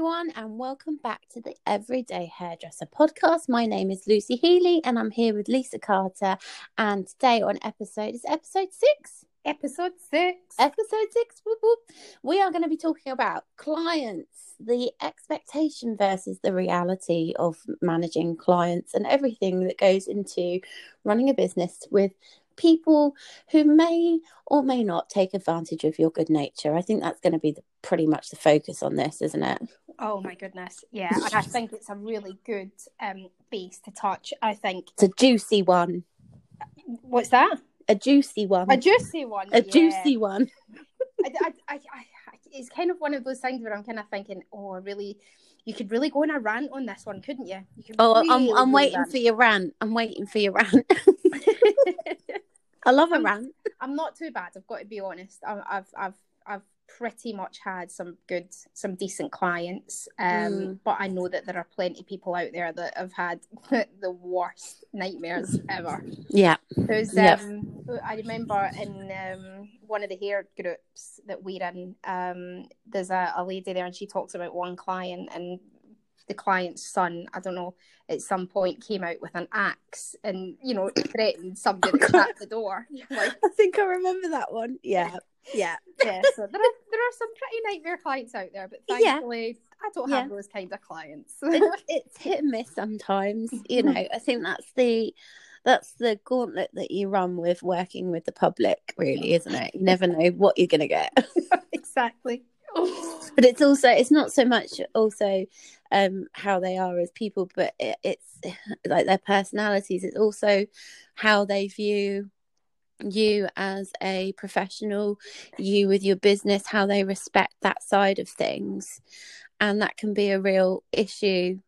everyone, and welcome back to the Everyday Hairdresser podcast. My name is Lucy Healy, and I'm here with Lisa Carter. And today on episode is episode six. Episode six. Episode six. Whoop, whoop. We are going to be talking about clients, the expectation versus the reality of managing clients, and everything that goes into running a business with people who may or may not take advantage of your good nature. I think that's going to be the, pretty much the focus on this, isn't it? Oh my goodness, yeah, and I think it's a really good um, base to touch. I think it's a juicy one. What's that? A juicy one. A juicy one. A yeah. juicy one. I, I, I, it's kind of one of those things where I'm kind of thinking, oh, really, you could really go on a rant on this one, couldn't you? you oh, really I'm, I'm waiting rant. for your rant. I'm waiting for your rant. I love a I'm, rant. I'm not too bad. I've got to be honest. I, I've I've pretty much had some good, some decent clients. Um, mm. But I know that there are plenty of people out there that have had the worst nightmares ever. Yeah. There's, um, I remember in um, one of the hair groups that we're in, um, there's a, a lady there and she talks about one client and the client's son, I don't know, at some point came out with an axe and, you know, threatened somebody to at the door. Like, I think I remember that one. Yeah. Yeah. Yeah. So there are, there are some pretty nightmare clients out there, but thankfully yeah. I don't have yeah. those kind of clients. it's, it's hit and miss sometimes. You mm-hmm. know, I think that's the that's the gauntlet that you run with working with the public, really, isn't it? You never know what you're going to get. exactly. but it's also it's not so much also um how they are as people but it, it's like their personalities it's also how they view you as a professional you with your business how they respect that side of things and that can be a real issue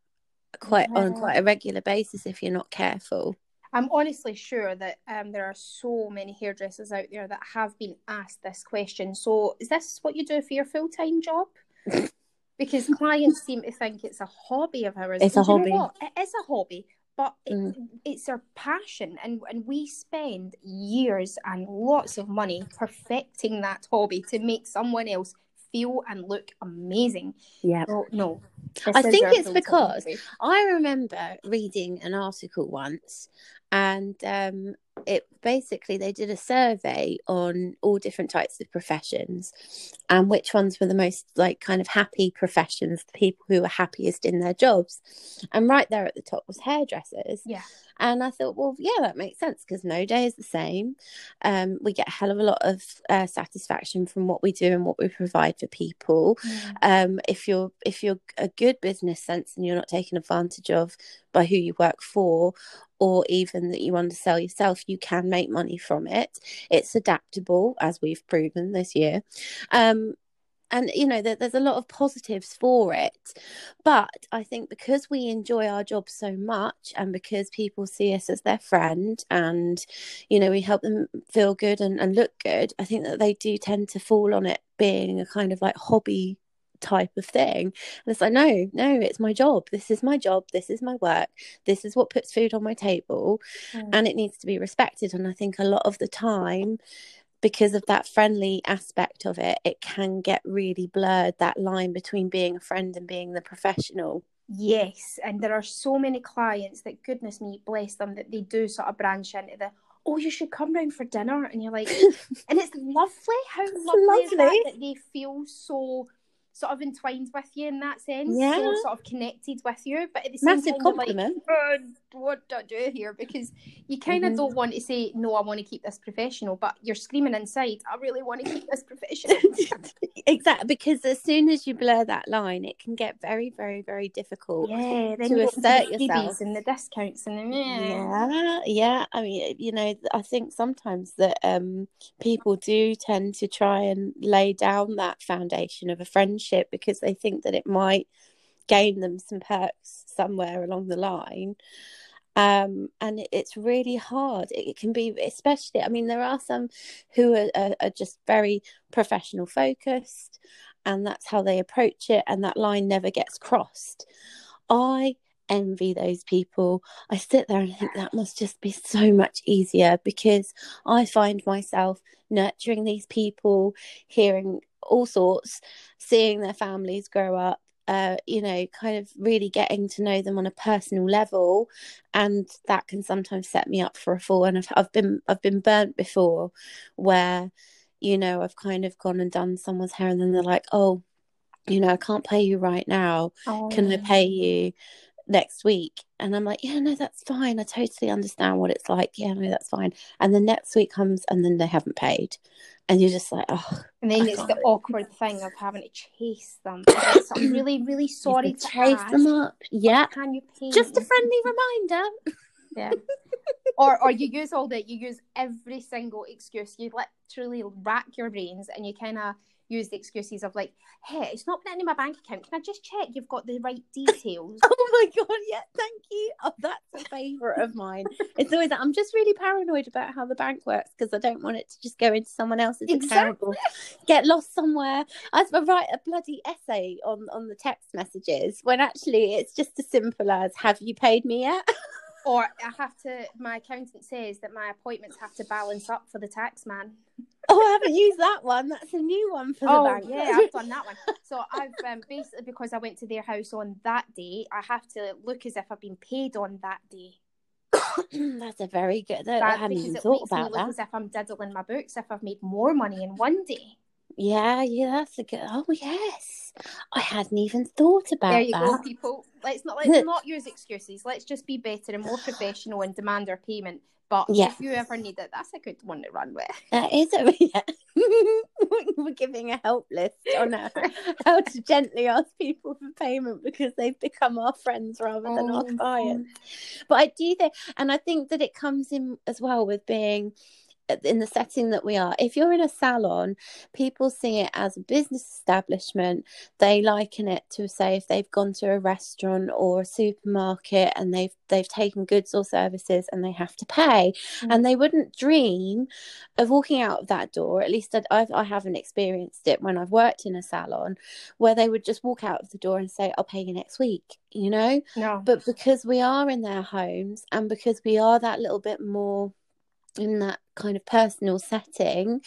quite yeah. on quite a regular basis if you're not careful I'm honestly sure that um, there are so many hairdressers out there that have been asked this question. So, is this what you do for your full time job? because clients seem to think it's a hobby of ours. It's a hobby. It is a hobby, but it, mm. it's our passion, and and we spend years and lots of money perfecting that hobby to make someone else feel and look amazing. Yeah. So, no. I think it's because I remember reading an article once and um, it basically they did a survey on all different types of professions and which ones were the most like kind of happy professions the people who were happiest in their jobs. And right there at the top was hairdressers. Yeah. And i thought well yeah that makes sense because no day is the same. Um, we get a hell of a lot of uh, satisfaction from what we do and what we provide for people. Mm. um, if you're if you're a good business sense and you're not taken advantage of by who you work for or even that you undersell yourself, you can make money from it. It's adaptable, as we've proven this year. Um, and you know that there's a lot of positives for it but i think because we enjoy our job so much and because people see us as their friend and you know we help them feel good and, and look good i think that they do tend to fall on it being a kind of like hobby type of thing. And it's like, no, no, it's my job. This is my job. This is my work. This is what puts food on my table. Mm. And it needs to be respected. And I think a lot of the time, because of that friendly aspect of it, it can get really blurred that line between being a friend and being the professional. Yes. And there are so many clients that, goodness me, bless them, that they do sort of branch into the, oh, you should come round for dinner. And you're like, and it's lovely. How lovely, lovely. is that, that they feel so sort of entwined with you in that sense. Yeah. So sort of connected with you. But at the same Massive time, compliment. Like, oh, what do I do here? Because you kind of mm-hmm. don't want to say, no, I want to keep this professional, but you're screaming inside, I really want to keep this professional. exactly. Because as soon as you blur that line, it can get very, very, very difficult yeah, to you assert yourself. And the discounts and the, yeah. yeah. Yeah. I mean, you know, I think sometimes that um, people do tend to try and lay down that foundation of a friendship because they think that it might gain them some perks somewhere along the line. Um, and it's really hard. It can be especially i mean there are some who are, are, are, just very professional focused and that's how they approach it and that line never gets crossed. I envy those people. I sit there and think that must just be so much easier because i find myself nurturing these people hearing all sorts seeing their families grow up uh, you know, kind of really getting to know them on a personal level, and that can sometimes set me up for a fall. And I've, I've been I've been burnt before, where, you know, I've kind of gone and done someone's hair, and then they're like, "Oh, you know, I can't pay you right now. Oh. Can I pay you next week?" And I'm like, "Yeah, no, that's fine. I totally understand what it's like. Yeah, no, that's fine." And the next week comes, and then they haven't paid, and you're just like, "Oh." And then I it's can't the awkward thing of having to chase them. It's, I'm really, really sorry to chase ask. them up. Yeah, Can you pay just a friendly reminder. Yeah. or or you use all the you use every single excuse. You literally rack your brains and you kind of use the excuses of like, hey, it's not put in my bank account. Can I just check you've got the right details? Oh my god, yeah, thank you. Oh, that's a favourite of mine. It's always that I'm just really paranoid about how the bank works because I don't want it to just go into someone else's account Exactly. or get lost somewhere. I I write a bloody essay on on the text messages when actually it's just as simple as "Have you paid me yet?" or I have to. My accountant says that my appointments have to balance up for the tax man. oh, I haven't used that one. That's a new one for the Oh bank. yeah, I've done that one. So I've um, basically because I went to their house on that day, I have to look as if I've been paid on that day. that's a very good. I That- hadn't even thought about look that. as if I'm diddling my books if I've made more money in one day. Yeah, yeah, that's a good. Oh yes, I hadn't even thought about there you that. go, people. Let's not let's not use excuses. Let's just be better and more professional and demand our payment. But Yeah. if you ever need it, that's a good one to run with. That is a yeah. We're giving a help list on how, how to gently ask people for payment because they've become our friends rather than our Oh, clients. But I do think, and I think that it comes in as well with being in the setting that we are. If you're in a salon, people see it as a business establishment. They liken it to say if they've gone to a restaurant or a supermarket and they've they've taken goods or services and they have to pay, Mm. and they wouldn't dream of walking out of that door. At least I, I've, I haven't experienced it when I've worked in a salon, where they would just walk out of the door and say, "I'll pay you next week," you know No. but because we are in their homes and because we are that little bit more in that kind of personal setting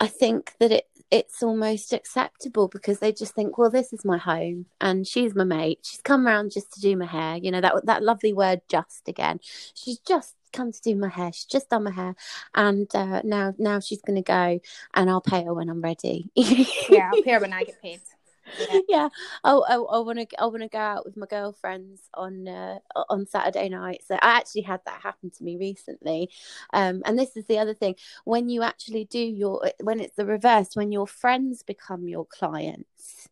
i think that it it's almost acceptable because they just think well this is my home and she's my mate. She's come around just to do my hair. You know that that lovely word just again. She's just come to do my hair. She's just done my hair and uh, now now she's going to go and i'll pay her when i'm ready. Yeah, I'll pay her when I get paid. Yeah. yeah. Oh i, I want to i want to go out with my girlfriends on uh, on saturday night. So i actually had that happen to me recently. Um and this is the other thing. When you actually do your when it's the reverse when your friends become your clients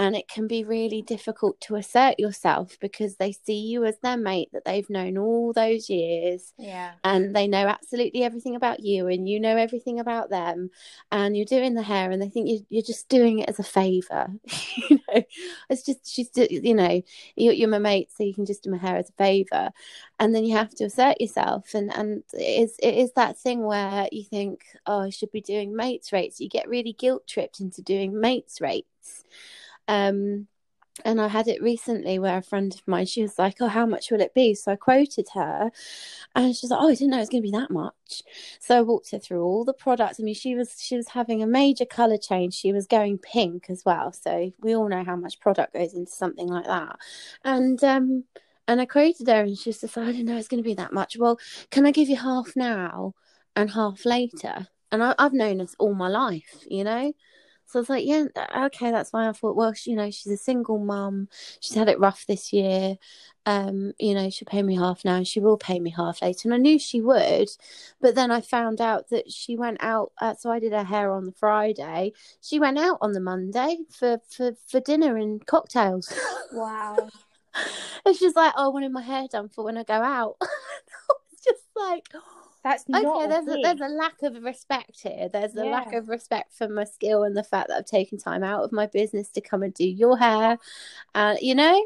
and it can be really difficult to assert yourself because they see you as their mate that they've known all those years Yeah. and they know absolutely everything about you and you know everything about them and you're doing the hair and they think you, you're just doing it as a favor. You know it's just she's you know you're, you're my mate so you can just do my hair as a favor. And then you have to assert yourself and and it is it is that thing where you think oh i should be doing mates rates. You get really guilt tripped into doing mates rates um and I had it recently where a friend of mine, she was like, Oh, how much will it be? So I quoted her and she's like, Oh, I didn't know it was gonna be that much. So I walked her through all the products. I mean, she was she was having a major colour change. She was going pink as well. So we all know how much product goes into something like that. And um and I quoted her and she just like, I didn't know it's gonna be that much. Well, can I give you half now and half later? And I, I've known us all my life, you know? So I was like, yeah, okay, that's fine. I thought, well, you know, she's a single mum. She's had it rough this year. Um, you know, she'll pay me half now and she will pay me half later. And I knew she would. But then I found out that she went out. Uh, so I did her hair on the Friday. She went out on the Monday for, for, for dinner and cocktails. Wow. and she's like, oh, I wanted my hair done for when I go out. I was just like, That's not okay, there's a, okay. there's a lack of respect here. There's a lack of respect for my skill and the fact that I've taken time out of my business to come and do your hair. Uh, you know,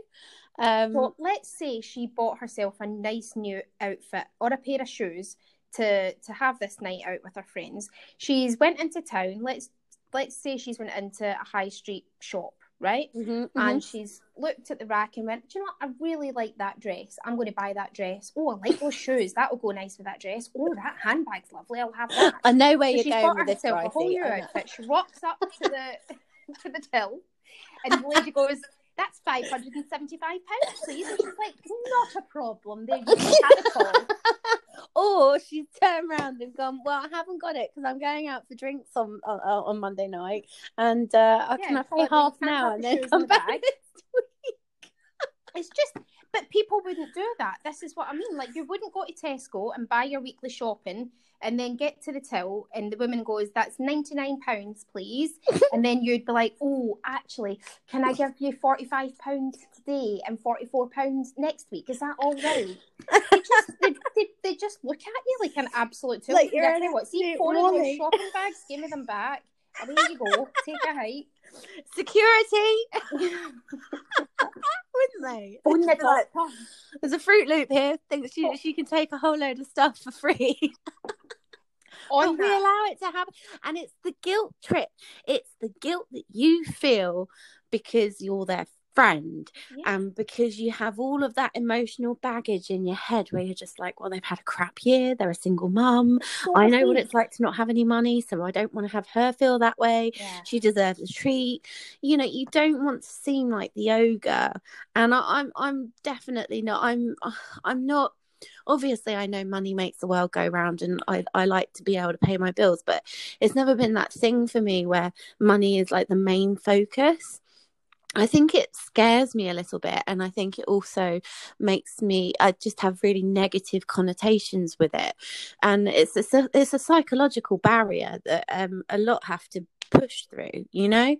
um, So let's say she bought herself a nice new outfit or a pair of shoes to to have this night out with her friends. She's went into town. Let's let's say she's went into a high street shop, right? mhm, And mhm. she's looked at the rack and went, Do you know what? I really like that dress. I'm going to buy that dress. Oh, I like those shoes. That will go nice with that dress. Oh, that handbag's lovely. I'll have that. I know where So you're she's going with this, a whole new outfit. She rocks up to the to the till, and the lady goes, that's five hundred and seventy-five pounds, please. And she's like, not a problem. There you go, have it all. or she's turned around and gone, "Well, I haven't got it because I'm going out for drinks on on, on Monday night, and uh, I Yeah, can pay half can't now and then come the back next week." It's just, but people wouldn't do that. This is what I mean. Like, you wouldn't go to Tesco and buy your weekly shopping and then get to the till and the woman goes, That's £99, please. and then you'd be like, Oh, actually, can I give you £45 today and £44 next week? Is that all right? they, just, they, they, they just look at you like an absolute tool. Like you're an what, see, four of those shopping bags, give me them back. Away you go. Take a hike. Security, wouldn't they? On the They'd be like. There's a Fruit Loop here. Thinks Oh. she she can take a whole load of stuff for free. We allow it to happen, and it's the guilt trip. It's the guilt that you feel because you're their friend, Yeah. and because you have all of that emotional baggage in your head, where mm. you're just like, well, they've had a crap year. They're a single mum. I know what it's like to not have any money, so I don't want to have her feel that way. Yeah. She deserves a treat. You know, you don't want to seem like the ogre, and I, I'm I'm definitely not. I'm I'm not. Obviously, I know money makes the world go round, and I I like to be able to pay my bills, but it's never been that thing for me where money is like the main focus. I think it scares me a little bit, and I think it also makes me. I just have really negative connotations with it, and it's a it's a psychological barrier that um a lot have to push through, you know,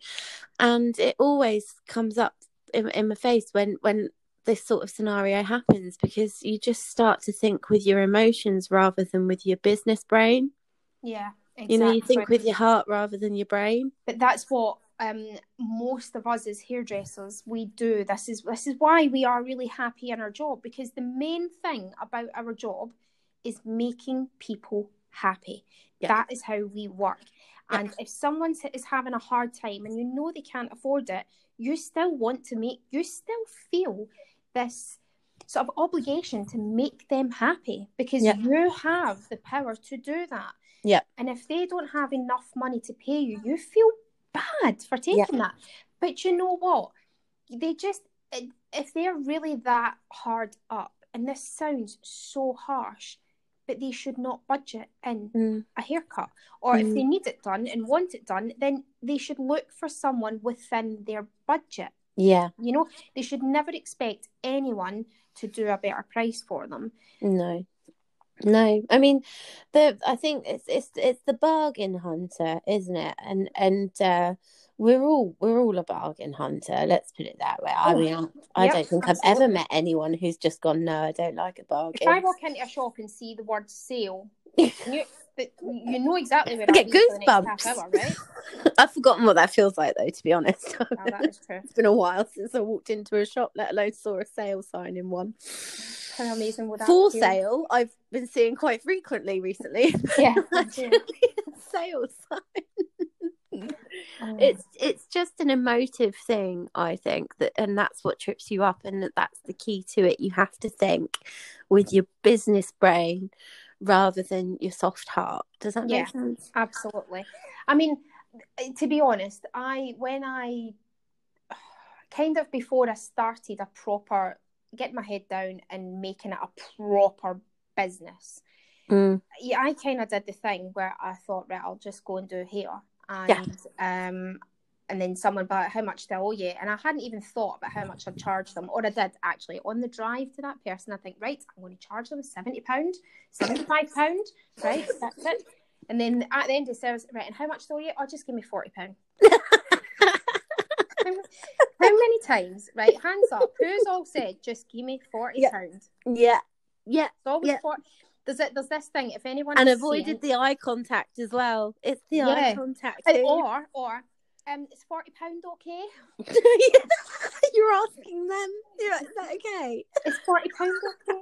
and it always comes up in, in my face when when this sort of scenario happens because you just start to think with your emotions rather than with your business brain. Yeah. Exactly. You know, you think with your heart rather than your brain. but that's what um most of us as hairdressers we do this is this is why we are really happy in our job because the main thing about our job is making people happy Yeah. that is how we work Yeah. and if someone is having a hard time and you know they can't afford it you still want to make you still feel this sort of obligation to make them happy because Yeah. you have the power to do that Yeah. and if they don't have enough money to pay you, you feel bad for taking that. But you know what? They just, if they're really that hard up, and this sounds so harsh, but they should not budget in Mm. a haircut. Or if Mm. they need it done and want it done, then they should look for someone within their budget. Yeah, You know, they should never expect anyone to do a better price for them. no, no. I mean, the I think it's it's it's the bargain hunter, isn't it? And and uh, we're all we're all a bargain hunter. Let's put it that way. I Oh, mean, I, I don't think I've ever met anyone who's just gone, no, I don't like a bargain. If I walk into a shop and see the word sale, you, you know exactly where I get be for the next goosebumps. hour, right? I've forgotten what that feels like, though. To be honest, Oh, that is true. it's been a while since I walked into a shop, let alone saw a sale sign in one. How amazing would that For sale, I've been seeing quite frequently recently. Yeah, me Actually, sale sign. Oh. It's it's just an emotive thing, I think that, and that's what trips you up, and that's the key to it. You have to think with your business brain rather than your soft heart. Does that Yeah. make sense? absolutely. I mean, eh, to be honest, I when I kind of before I started a proper getting my head down and making it a proper business. Mm. yeah, I kind of did the thing where I thought, right, I'll just go and do a hair, and um, and then someone about how much they owe you, and I hadn't even thought about how much I'd charge them, or I did actually on the drive to that person. I think, right, I'm going to charge them seventy pound, seventy five pound, right, that's it. And then at the end of the service, right, and how much do you? Oh, just give me forty pound. how, many times, right? Hands up. Who's all said, just give me forty Yeah. pound? Yeah, yeah, It's always Yeah. for there's it there's this thing if anyone and avoided saying, the eye contact as well. It's the eye contact. or or um is forty pound okay? You're asking them. You're like, is that okay? It's forty pound okay?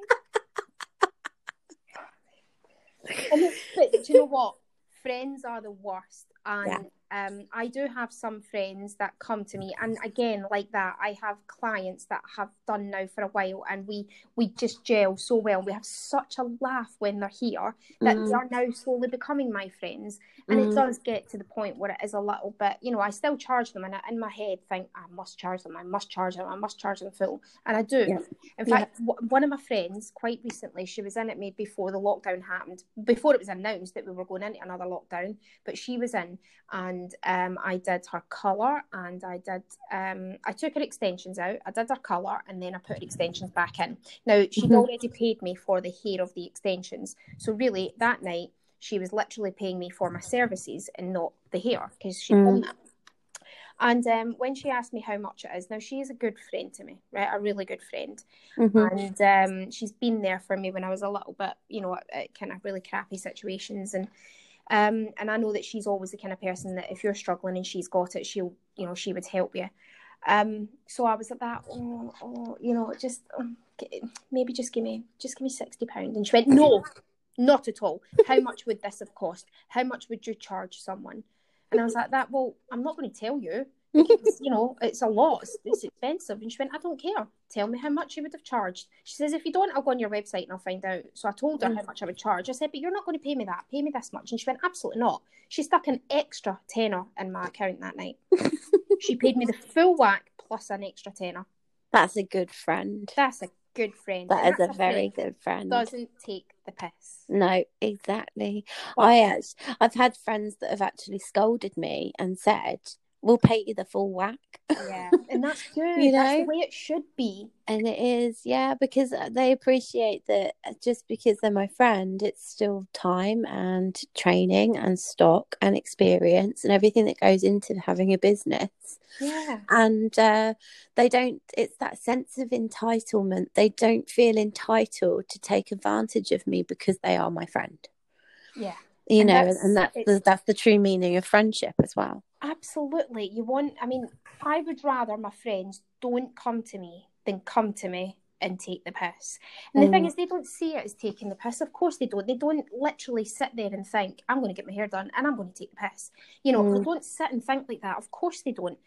but do you know what? Friends are the worst. And Yeah. Um, I do have some friends that come to me, and again, like that, I have clients that have done now for a while, and we we just gel so well. We have such a laugh when they're here that they Mm. are now slowly becoming my friends, and Mm. it does get to the point where it is a little bit, you know, I still charge them, and I, in my head think I must charge them, I must charge them, I must charge them full, and I do. Yeah. In Yeah. fact, w- one of my friends quite recently, she was in it maybe before the lockdown happened, before it was announced that we were going into another lockdown, but she was in and um, I did her colour and I did, um, I took her extensions out, I did her colour and then I put her extensions back in. Now, she'd Mhm. already paid me for the hair of the extensions. So, really, that night, she was literally paying me for my services and not the hair because she'd Mm. done that. And um, when she asked me how much it is, now she is a good friend to me, right? A really good friend Mhm. and um, she's been there for me when I was a little bit, you know, at, at kind of really crappy situations, and um, and I know that she's always the kind of person that if you're struggling and she's got it, she'll, you know, she would help you. Um, so I was like that, oh, oh you know, just g- maybe just give me, just give me sixty pounds, and she went, no, not at all. How much would this have cost? How much would you charge someone? And I was like that. Well, I'm not going to tell you you know it's a lot it's, expensive. And she went i don't care. Tell me how much you would have charged. She says if you don't i'll go on your website and i'll find out. So i told her Mm. how much i would charge. I said but you're not going to pay me that. Pay me this much. And she went absolutely not. She stuck an extra tenner in my account that night. She paid me the full whack plus an extra tenner. That's a good friend. that's a good friend. That is a very friend good friend. doesn't take the piss. No, exactly. I act- I've had friends that have actually scolded me and said, "We'll pay you the full whack." yeah and that's good You that's the way it should be And it is, yeah, because uh, they appreciate that uh, just because they're my friend, it's still time and training and stock and experience and everything that goes into having a business. yeah And uh, they don't, it's that sense of entitlement. They don't feel entitled to take advantage of me because they are my friend. yeah You And know, that's- and that's the, that's the true meaning of friendship as well. Absolutely. You want, I mean, I would rather my friends don't come to me than come to me and take the piss. And the thing Mm. is, they don't see it as taking the piss. Of course they don't. They don't literally sit there and think, I'm going to get my hair done and I'm going to take the piss. You know, they Mm. don't sit and think like that. Of course they don't.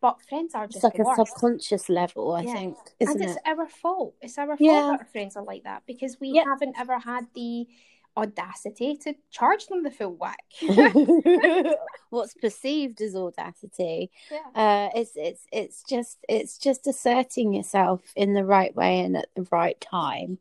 But friends are It's just like a worst. subconscious level, I Yeah. think, isn't it's it? our fault. It's our fault Yeah. that our friends are like that because we Yeah. haven't ever had the audacity to charge them the full whack. What's perceived as audacity. yeah. Uh, it's it's it's just it's just asserting yourself in the right way and at the right time,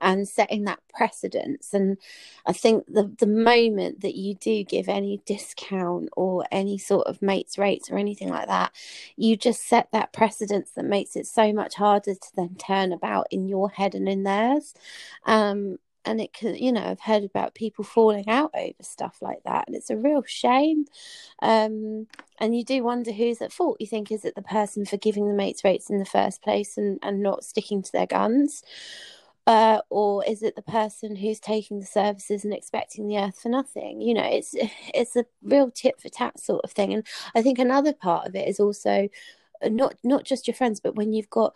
and setting that precedence. And I think the the moment that you do give any discount or any sort of mates rates or anything like that, you just set that precedence that makes it so much harder to then turn about in your head and in theirs. Um, and it can, you know, I've heard about people falling out over stuff like that, and it's a real shame. Um, and you do wonder who's at fault. You think, is it the person for giving the mates rates in the first place and, and not sticking to their guns? Uh, or is it the person who's taking the services and expecting the earth for nothing? You know, it's it's a real tit for tat sort of thing. And I think another part of it is also not not just your friends, but when you've got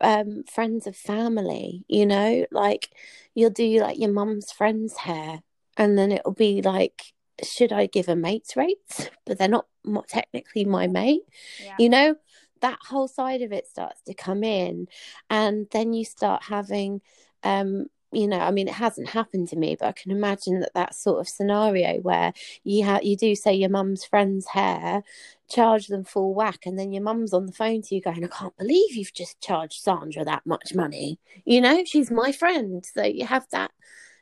um, friends of family, you know, like you'll do like your mum's friend's hair, and then it'll be like, should I give a mate's rates? But they're not technically my mate, Yeah. you know. That whole side of it starts to come in, and then you start having, um, you know, I mean, it hasn't happened to me, but I can imagine that that sort of scenario where you have you do say your mum's friend's hair, charge them full whack, and then your mum's on the phone to you going, I can't believe you've just charged Sandra that much money. You know, she's my friend. So you have that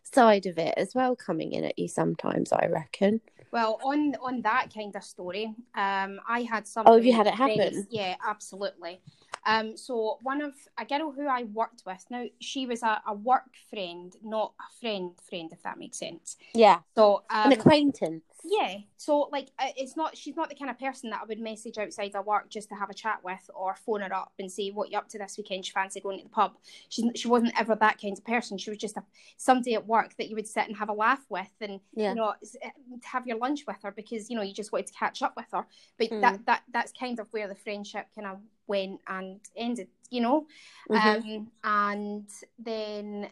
side of it as well coming in at you sometimes, I reckon. Well, on on that kind of story, um, I had some. Oh, have you had it happen? friends- Yeah, absolutely. Um, so one of a girl who I worked with now, she was a, a work friend, not a friend friend, if that makes sense. Yeah. So um, An acquaintance. Yeah, so like it's not she's not the kind of person that I would message outside of work just to have a chat with or phone her up and say what you up to this weekend. She fancy going to the pub. She she wasn't ever that kind of person. She was just a somebody at work that you would sit and have a laugh with and Yeah. you know eh, have your lunch with her because you know you just wanted to catch up with her. But Mm. that that that's kind of where the friendship kind of went and ended. You know, Mhm. um, and then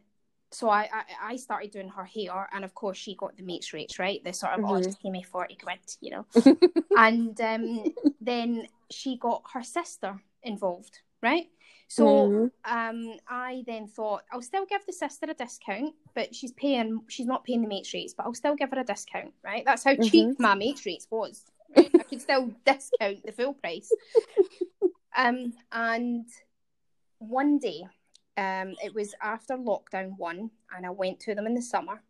so I, I, I started doing her hair, and of course she got the mates rates, right? The sort of mm-hmm. oh, just me forty quid, you know. and um, then she got her sister involved, right? So mm-hmm. um, I then thought I'll still give the sister a discount, but she's paying she's not paying the mates rates, but I'll still give her a discount, right? That's how mm-hmm. cheap my mates rates was. Right? I could still discount the full price. um, and one day, um, it was after lockdown one, and I went to them in the summer,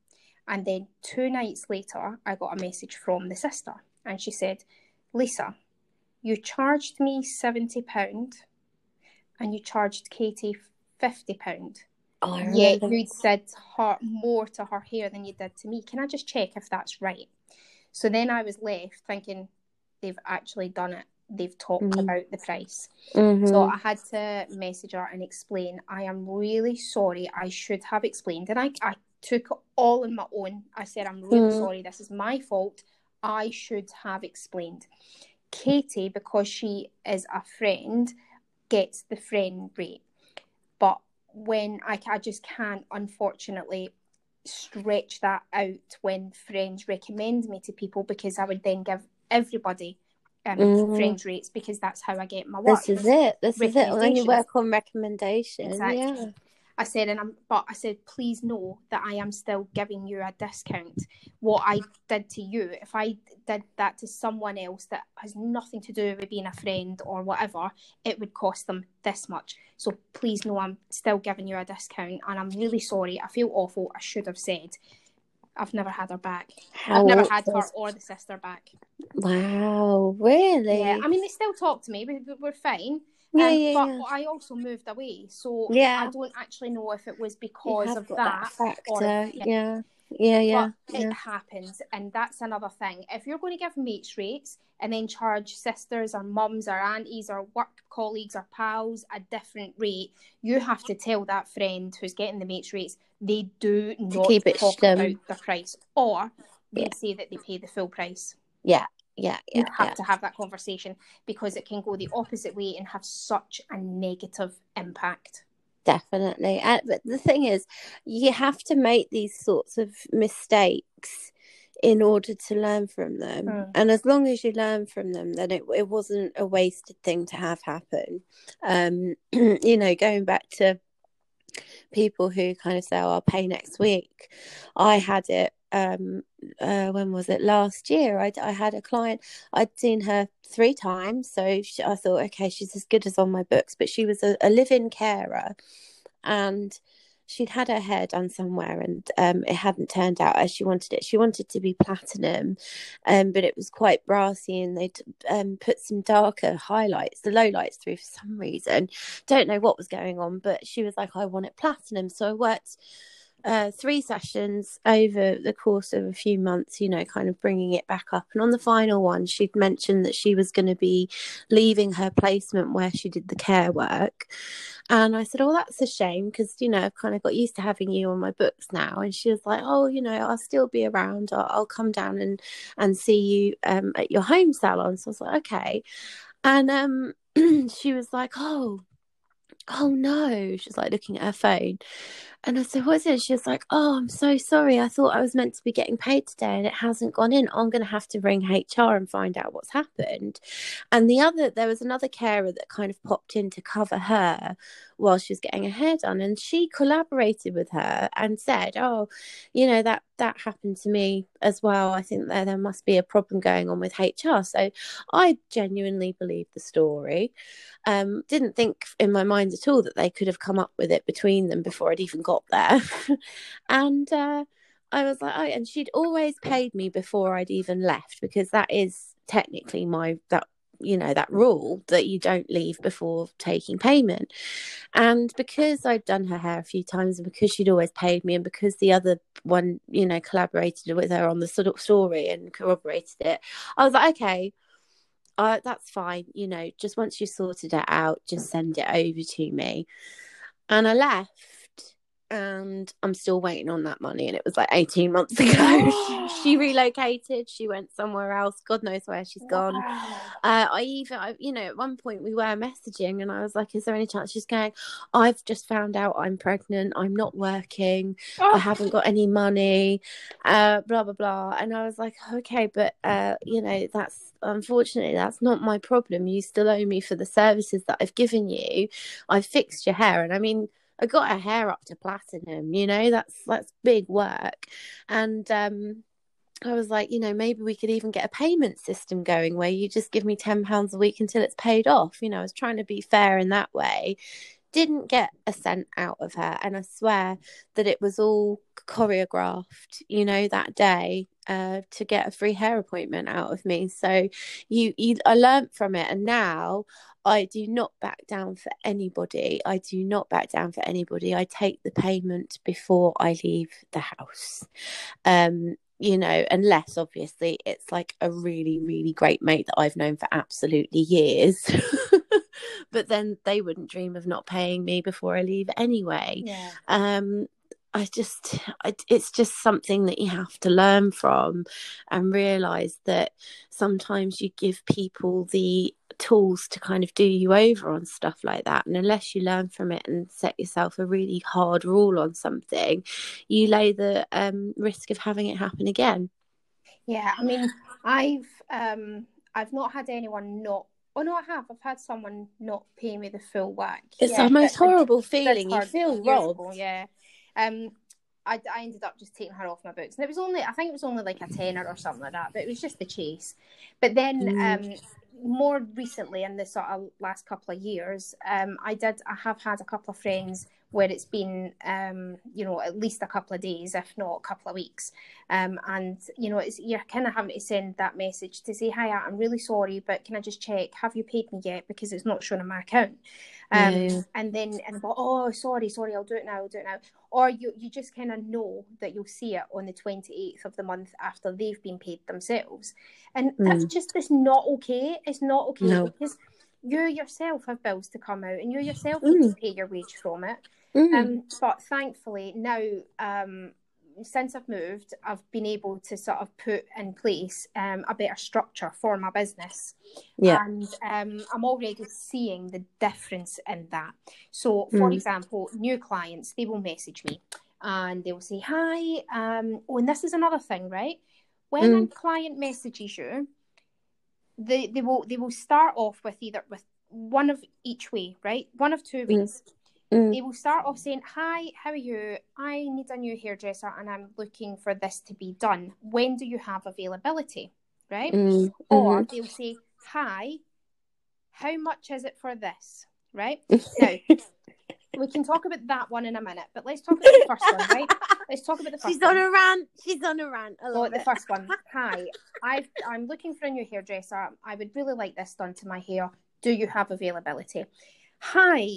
and then two nights later, I got a message from the sister, and she said, "Lisa, you charged me seventy pound." and you charged Katie fifty pound. Oh, yeah, you said her more to her hair than you did to me. Can I just check if that's right? So then I was left thinking they've actually done it. They've talked mm-hmm. about the price. Mm-hmm. So I had to message her and explain. I am really sorry. I should have explained, and I I took it all on my own. I said I'm really mm-hmm. sorry. This is my fault. I should have explained. Katie, because she is a friend, gets the friend rate. But when I, I just can't, unfortunately, stretch that out when friends recommend me to people because I would then give everybody um, mm. friends rates because that's how I get my work. This is it. This is it. When you work on recommendations. Exactly. Yeah. I said, and I'm, but I said, please know that I am still giving you a discount. What I did to you, if I did that to someone else that has nothing to do with being a friend or whatever, it would cost them this much. So please know I'm still giving you a discount, and I'm really sorry. I feel awful. I should have said. I've never had her back. How I've never had her or the sister back. Wow, really? Yeah, I mean, they still talk to me, but we're fine. Yeah, um, yeah, but yeah. I also moved away, so yeah. I don't actually know if it was because of that, that factor. Or, yeah. yeah. Yeah, yeah, but yeah. it happens, and that's another thing. If you're going to give mates rates and then charge sisters or mums or aunties or work colleagues or pals a different rate, you have to tell that friend who's getting the mates rates they do not keep it talk about the price, or they yeah. say that they pay the full price. Yeah, yeah, yeah, you have yeah. to have that conversation because it can go the opposite way and have such a negative impact definitely. And, but the thing is you have to make these sorts of mistakes in order to learn from them. Mm. and as long as you learn from them then it, it wasn't a wasted thing to have happen. Um you know going back to people who kind of say oh, i'll pay next week. I had it um uh, when was it last year I, I had a client i'd seen her three times so she, i thought okay she's as good as on my books but she was a, a live-in carer and she'd had her hair done somewhere and um, it hadn't turned out as she wanted it. She wanted to be platinum, um, but it was quite brassy and they'd um, put some darker highlights, the low lights through for some reason. Don't know what was going on, but she was like, I want it platinum. So I worked uh, three sessions over the course of a few months, you know, kind of bringing it back up. And on the final one, she'd mentioned that she was going to be leaving her placement where she did the care work. And I said, Oh, that's a shame because, you know, I've kind of got used to having you on my books now. And she was like, Oh, you know, I'll still be around. I'll, I'll come down and, and see you um, at your home salon. So I was like, Okay. And um, she was like, Oh, oh no. She's like looking at her phone. And I said, What is it? she's like, Oh, I'm so sorry. I thought I was meant to be getting paid today and it hasn't gone in. I'm going to have to ring HR and find out what's happened. And the other, there was another carer that kind of popped in to cover her while she was getting her hair done. And she collaborated with her and said, Oh, you know, that, that happened to me as well. I think there, there must be a problem going on with HR. So I genuinely believed the story. Um, didn't think in my mind at all that they could have come up with it between them before I'd even got there. and uh, I was like, oh, and she'd always paid me before I'd even left because that is technically my that you know that rule that you don't leave before taking payment. And because i'd done her hair a few times and because she'd always paid me and because the other one you know collaborated with her on the sort of story and corroborated it i was like okay uh, that's fine you know just once you sorted it out just send it over to me. And i left and I'm still waiting on that money. And it was like 18 months ago. she relocated. She went somewhere else. God knows where she's gone. Wow. Uh, I even, I, you know, at one point we were messaging, and I was like, "Is there any chance?" She's going, "I've just found out I'm pregnant. I'm not working. I Oh, haven't got any money. Uh, blah blah blah." And I was like, "Okay, but uh, you know, that's unfortunately that's not my problem. You still owe me for the services that I've given you. I've fixed your hair, and I mean." I got her hair up to platinum, you know, that's that's big work. And um I was like, you know, maybe we could even get a payment system going where you just give me £10 a week until it's paid off. You know, I was trying to be fair in that way. Didn't get a cent out of her. And I swear that it was all choreographed, you know, that day uh, to get a free hair appointment out of me. So you, you, I learned from it. And now I do not back down for anybody. I do not back down for anybody. I take the payment before I leave the house. Um, you know, unless obviously it's like a really, really great mate that I've known for absolutely years. but then they wouldn't dream of not paying me before I leave anyway. yeah. Um, I just, I, it's just something that you have to learn from and realize that sometimes you give people the tools to kind of do you over on stuff like that. And unless you learn from it and set yourself a really hard rule on something, you lay the um, risk of having it happen again. Yeah, I mean, I've um, I've not had anyone not. Oh no, I have. I've had someone not pay me the full whack. It's yeah, the most horrible feeling. You feel robbed. yeah. Um, I, I ended up just taking her off my books, and it was only I think it was only like a tenner or something like that, but it was just the chase. But then, Mm. um, more recently, in the sort of last couple of years, um, I did I have had a couple of friends where it's been um, you know, at least a couple of days, if not a couple of weeks. Um, and you know, it's you're kind of having to send that message to say, "Hi, I'm really sorry, but can I just check? Have you paid me yet? Because it's not showing on my account." Um, Yeah. and then and go, "Oh, sorry, sorry, I'll do it now. I'll do it now." Or you you just kind of know that you'll see it on the twenty eighth of the month after they've been paid themselves, and that's just it's not okay. It's not okay No. because you yourself have bills to come out, and you yourself need to pay your wage from it. Mm. Um, but thankfully now, um, since I've moved, I've been able to sort of put in place um, a better structure for my business. yeah. And um, I'm already seeing the difference in that. So, for Mm. example, new clients, they will message me and they will say, Hi, um, oh, and this is another thing, right? When a Mm. client messages you, they, they will they will start off with either with one of each way, right? One of two ways Mm. they will start off saying, Hi, how are you? I need a new hairdresser and I'm looking for this to be done. When do you have availability? Right? Mm. Or Mhm. they'll say, Hi, how much is it for this? Right? Now, we can talk about that one in a minute, but let's talk about the first one, right? Let's talk about the first She's one. on a rant. She's on a rant. I Oh, love the first one. Hi, I've, I'm looking for a new hairdresser. I would really like this done to my hair. Do you have availability? Hi,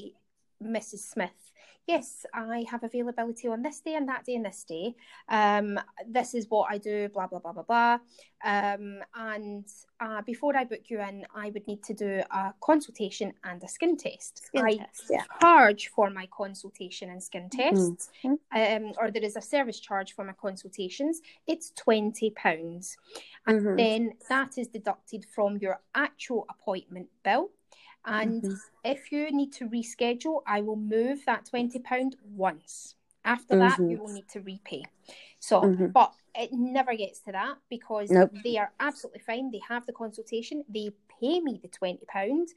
Mrs. Smith. Yes, I have availability on this day and that day and this day. Um, this is what I do, blah, blah, blah, blah, blah. Um, and uh, before I book you in, I would need to do a consultation and a skin test. Skin I test, yeah. charge for my consultation and skin tests, Mhm. um, or there is a service charge for my consultations. It's twenty pounds, and Mhm. then that is deducted from your actual appointment bill. And Mhm. if you need to reschedule, I will move that twenty pound once. After that, Mhm. you will need to repay. So, Mhm. but it never gets to that because Nope. they are absolutely fine. They have the consultation. They pay me the twenty pound,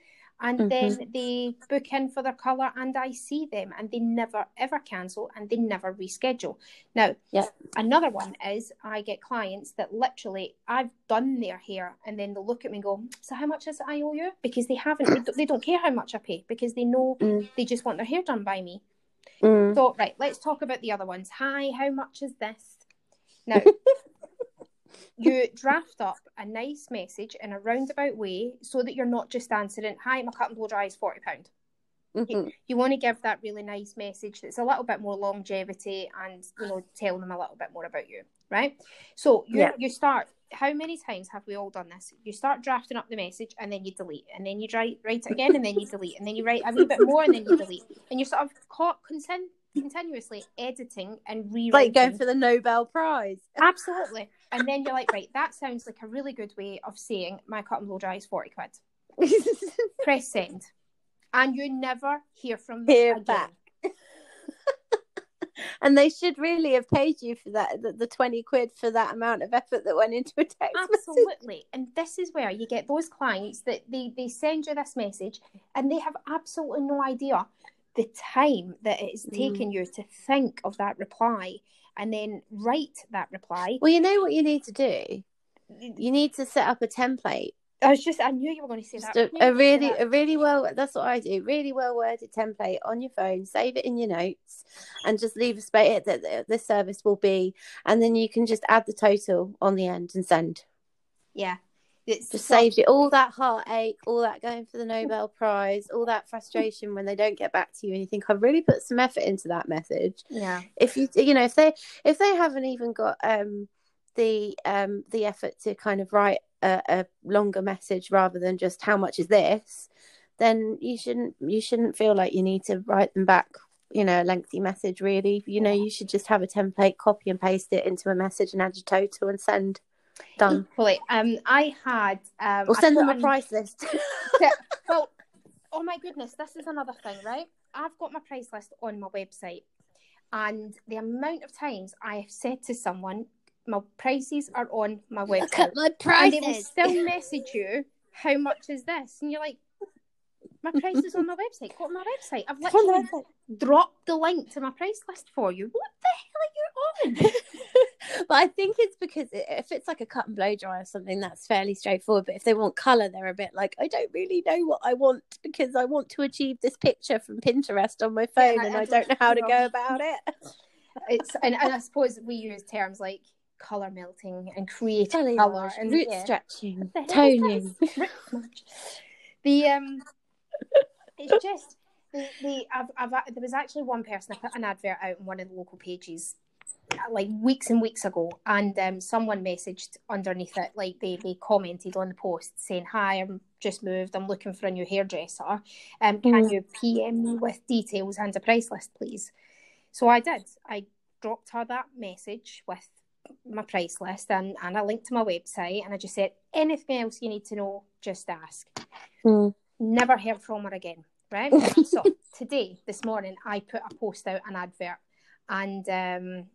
and Mhm. then they book in for their colour, and I see them, and they never ever cancel, and they never reschedule. Now, Yeah. another one is I get clients that literally I've done their hair, and then they'll look at me and go, "So how much is it I owe you?" Because they haven't, they don't, they don't care how much I pay because they know Mm. they just want their hair done by me. Mm. So, right, let's talk about the other ones. Hi, how much is this? Now, you draft up a nice message in a roundabout way so that you're not just answering, Hi, my cut and blow dry is £40. Mhm. You want to give that really nice message that's a little bit more longevity and, you know, tell them a little bit more about you, right? So you, Yeah. you start, how many times have we all done this? You start drafting up the message and then you delete, and then you write, write it again and then you delete, and then you write a wee bit more and then you delete. And you're sort of caught consent, continuously editing and rewriting. Like going for the Nobel Prize. Absolutely. And then you're like, right, that sounds like a really good way of saying my cut and blow dry is 40 quid. Press send. And you never hear from them Hear again. back. and they should really have paid you for that the, the 20 quid for that amount of effort that went into a text message. Absolutely. And this is where you get those clients that they, they send you this message and they have absolutely no idea the time that it is Mm. taking you to think of that reply and then write that reply. Well, you know what you need to do? You need to set up a template. I was just, I knew you were going to say Just that. A, a were gonna say really, that. a really well. That's what I do. Really well worded template on your phone. Save it in your notes, and just leave a space that that this service will be, and then you can just add the total on the end and send. Yeah. It's Just saves you all that heartache, all that going for the Nobel Prize, all that frustration when they don't get back to you, and you think I've really put some effort into that message. Yeah. If you, you know, if they if they haven't even got um the um the effort to kind of write a, a longer message rather than just how much is this, then you shouldn't you shouldn't feel like you need to write them back. You know, a lengthy message. Really, you know, you should just have a template, copy and paste it into a message, and add a total and send. Done. Equally, um, I had um, I send them a price list. well, oh my goodness, this is another thing, right? I've got my price list on my website, and the amount of times I have said to someone, "My prices are on my website." Look website," at my and they will prices. still message you, "How much is this?" And you're like, "My price is on my website. Go on my website. I've It's on the literally dropped the link to my price list for you. What the hell are you on?" but I think it's because if it's like a cut and blow dry or something, that's fairly straightforward. But if they want color, they're a bit like, I don't really know what I want because I want to achieve this picture from Pinterest on my phone I- and I I, don't know how to go about it. it's and, and I suppose we use terms like color melting and creative color Foilyage, and root yeah. stretching, What the hell is toning. this? Rick Smudge. the um, it's just the the I've, I've there was actually one person I put an advert out on one of the local pages like weeks and weeks ago and um someone messaged underneath it like they they commented on the post saying hi i'm just moved. I'm looking for a new hairdresser. Um can Mm. you pm me with details and a price list please? So i did. I dropped her that message with my price list and, and a link to my website and i just said anything else you need to know just ask. Mm. never heard from her again right? So today this morning i put a post out an advert and um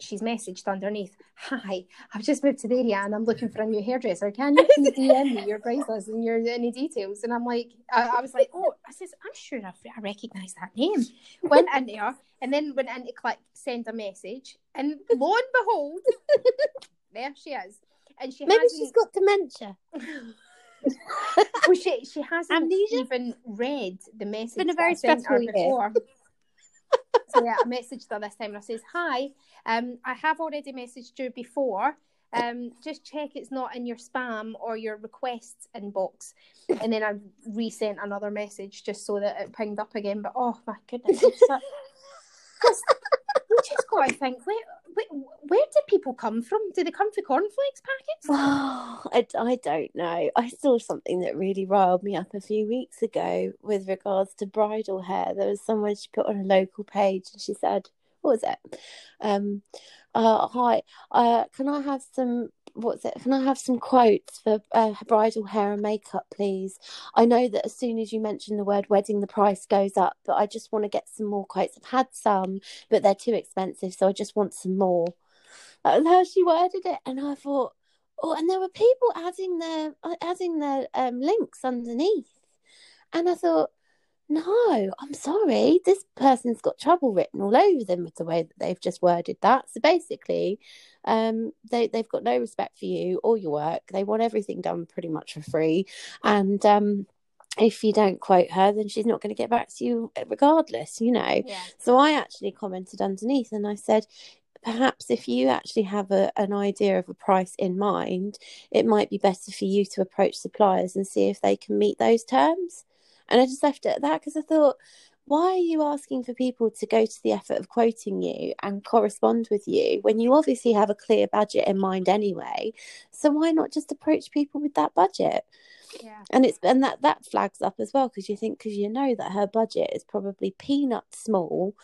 she's messaged underneath hi i've just moved to the area and i'm looking for a new hairdresser can you please dm me your list and your any details and i'm like i, I was like oh i says i'm sure i, I recognize that name went in there and then went in to click send a message and lo and behold there she is and she Maybe she's got dementia. well, she she hasn't Amnesia? even read the message. It's been a very I sent her stressful year. So yeah, I messaged her this time and I says, "Hi, um, I have already messaged you before. Um, just check it's not in your spam or your requests inbox." And then I resent another message just so that it pinged up again. But oh my goodness, I'm so- just, just got to think where, where do people come from? Do they come for cornflakes packets? I, I don't know. I saw something that really riled me up a few weeks ago with regards to bridal hair. There was someone she put on a local page and she said, what was it? Um, uh, hi, uh, can I have some, what's it? Can I have some quotes for uh, bridal hair and makeup, please? I know that as soon as you mention the word wedding, the price goes up, but I just want to get some more quotes. I've had some, but they're too expensive, so I just want some more. That was how she worded it, and I thought, oh, and there were people adding their uh, adding their um, links underneath, and I thought, no, I'm sorry, this person's got trouble written all over them with the way that they've just worded that. So basically, um, they they've got no respect for you or your work. They want everything done pretty much for free, and um, if you don't quote her, then she's not going to get back to you regardless. You know. Yeah. So I actually commented underneath and I said, perhaps if you actually have a, an idea of a price in mind, it might be better for you to approach suppliers and see if they can meet those terms. And I just left it at that because I thought, why are you asking for people to go to the effort of quoting you and correspond with you when you obviously have a clear budget in mind anyway? So why not just approach people with that budget? Yeah. and it's and that that flags up as well because you think because you know that her budget is probably peanut small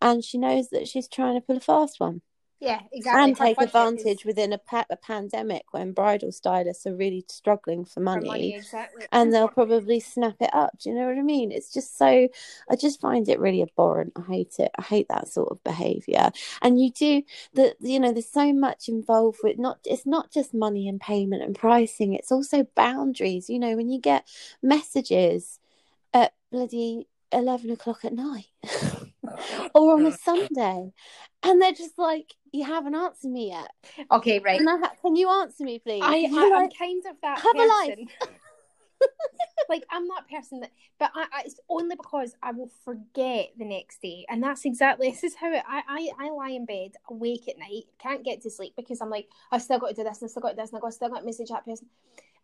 and she knows that she's trying to pull a fast one Yeah, exactly. and take advantage is within a, pa- a pandemic when bridal stylists are really struggling for for money, money, exactly. and they'll probably snap it up. Do you know what i mean? It's just so i just find it really abhorrent. I hate it. I hate that sort of behavior. And you do the you know there's so much involved with not it's not just money and payment and pricing it's also boundaries. You know when you get messages at bloody 11 o'clock at night or on a oh, sunday and they're just like you haven't answered me yet Okay, right. can, ha- can you answer me please I, I'm like, kind of that have a life. person. like I'm that person that, but I, I, it's only because I will forget the next day, and that's exactly this is how it, I, I I lie in bed awake at night, can't get to sleep because I'm like I've still got to do this, and I've still got to do this, and I've still got to message that person,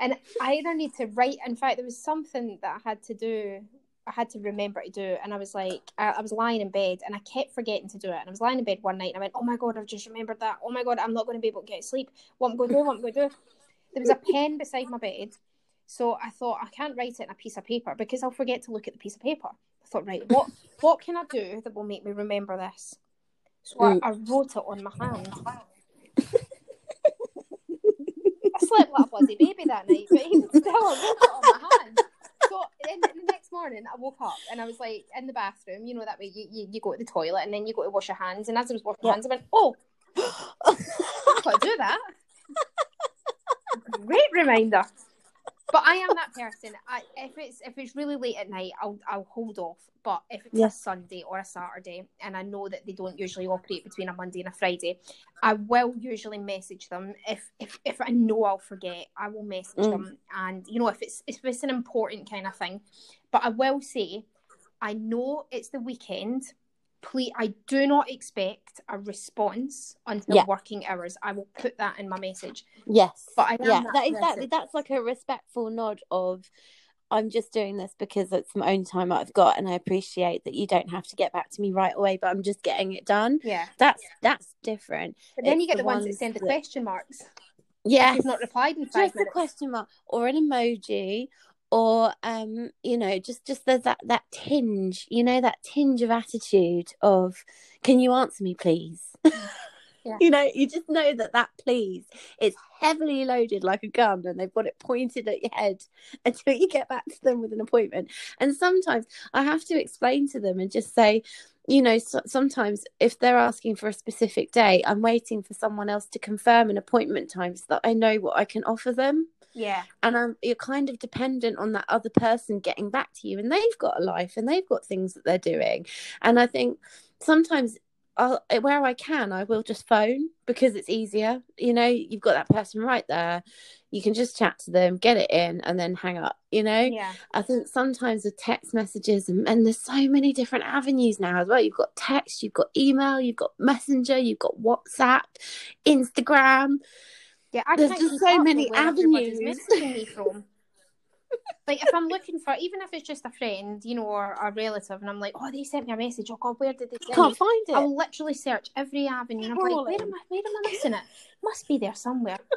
and I either need to write. In fact, there was something that I had to do. I had to remember to do, it. and I was like, I, I was lying in bed, and I kept forgetting to do it. And I was lying in bed one night, and I went, "Oh my god, I've just remembered that. Oh my god, I'm not going to be able to get sleep. What am I going to do? What am I going to do?" There was a pen beside my bed, so I thought I can't write it in a piece of paper because I'll forget to look at the piece of paper. I thought, right, what what can I do that will make me remember this? So I. I wrote it on my hand. I slept like a bloody baby that night, but even still, I wrote it on my hand. So then the next morning, I woke up and I was like in the bathroom. You know that way you, you, you go to the toilet and then you go to wash your hands. And as I was washing my hands, I went, "Oh, I've got to do that." Great reminder. But I am that person. I, if it's if it's really late at night, I'll I'll hold off. But if it's Yeah. a Sunday or a Saturday, and I know that they don't usually operate between a Monday and a Friday, I will usually message them. If if if I know I'll forget, I will message Mm. them. And you know, if it's if it's an important kind of thing, but I will say, I know it's the weekend. Please, I do not expect a response until Yeah. working hours. I will put that in my message. Yes. But I yeah, that that exactly. That's like a respectful nod of I'm just doing this because it's my own time I've got and I appreciate that you don't have to get back to me right away, but I'm just getting it done. Yeah. That's that's different. But then It's you get the the ones that send the that- question marks. Yeah. Not replied in five Just a question mark or an emoji or um you know just just there's that that tinge you know that tinge of attitude of can you answer me please? Yeah. you know you just know that that please is heavily loaded like a gun and they've got it pointed at your head until you get back to them with an appointment. And sometimes i have to explain to them and just say you know so, sometimes if they're asking for a specific day i'm waiting for someone else to confirm an appointment time so that i know what i can offer them Yeah. and um, you're kind of dependent on that other person getting back to you and they've got a life and they've got things that they're doing and i think sometimes I'll, where i can i will just phone because it's easier you know you've got that person right there you can just chat to them get it in and then hang up you know Yeah. I think sometimes with text messages and, and there's so many different avenues now as well. You've got text, you've got email, you've got messenger, you've got WhatsApp, Instagram. Yeah. I There's just so many with where everybody's avenues. messaging me from. like if I'm looking for, even if it's just a friend, you know, or a relative, and I'm like, oh, they sent me a message. Oh God, where did they send Can't me? find it. I will literally search every avenue. And I'm like, where am I? Where am I missing it? Must be there somewhere.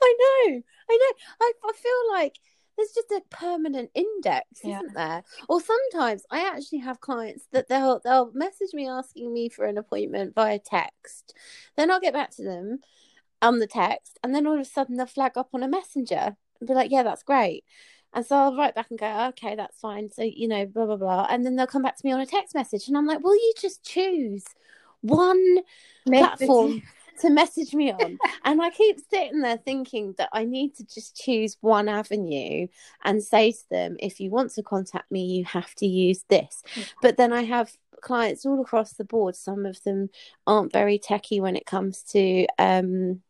I know, I know. I, I feel like there's just a permanent index, Yeah. isn't there? Or sometimes I actually have clients that they'll they'll message me asking me for an appointment via text. Then I'll get back to them on the text, and then all of a sudden they'll flag up on a messenger and be like, "Yeah, that's great." And so I'll write back and go, "Okay, that's fine." So you know, blah blah blah, and then they'll come back to me on a text message, and I'm like, "Will you just choose one platform to message me on. and I keep sitting there thinking that I need to just choose one avenue and say to them, if you want to contact me, you have to use this. But then I have clients all across the board. Some of them aren't very techy when it comes to um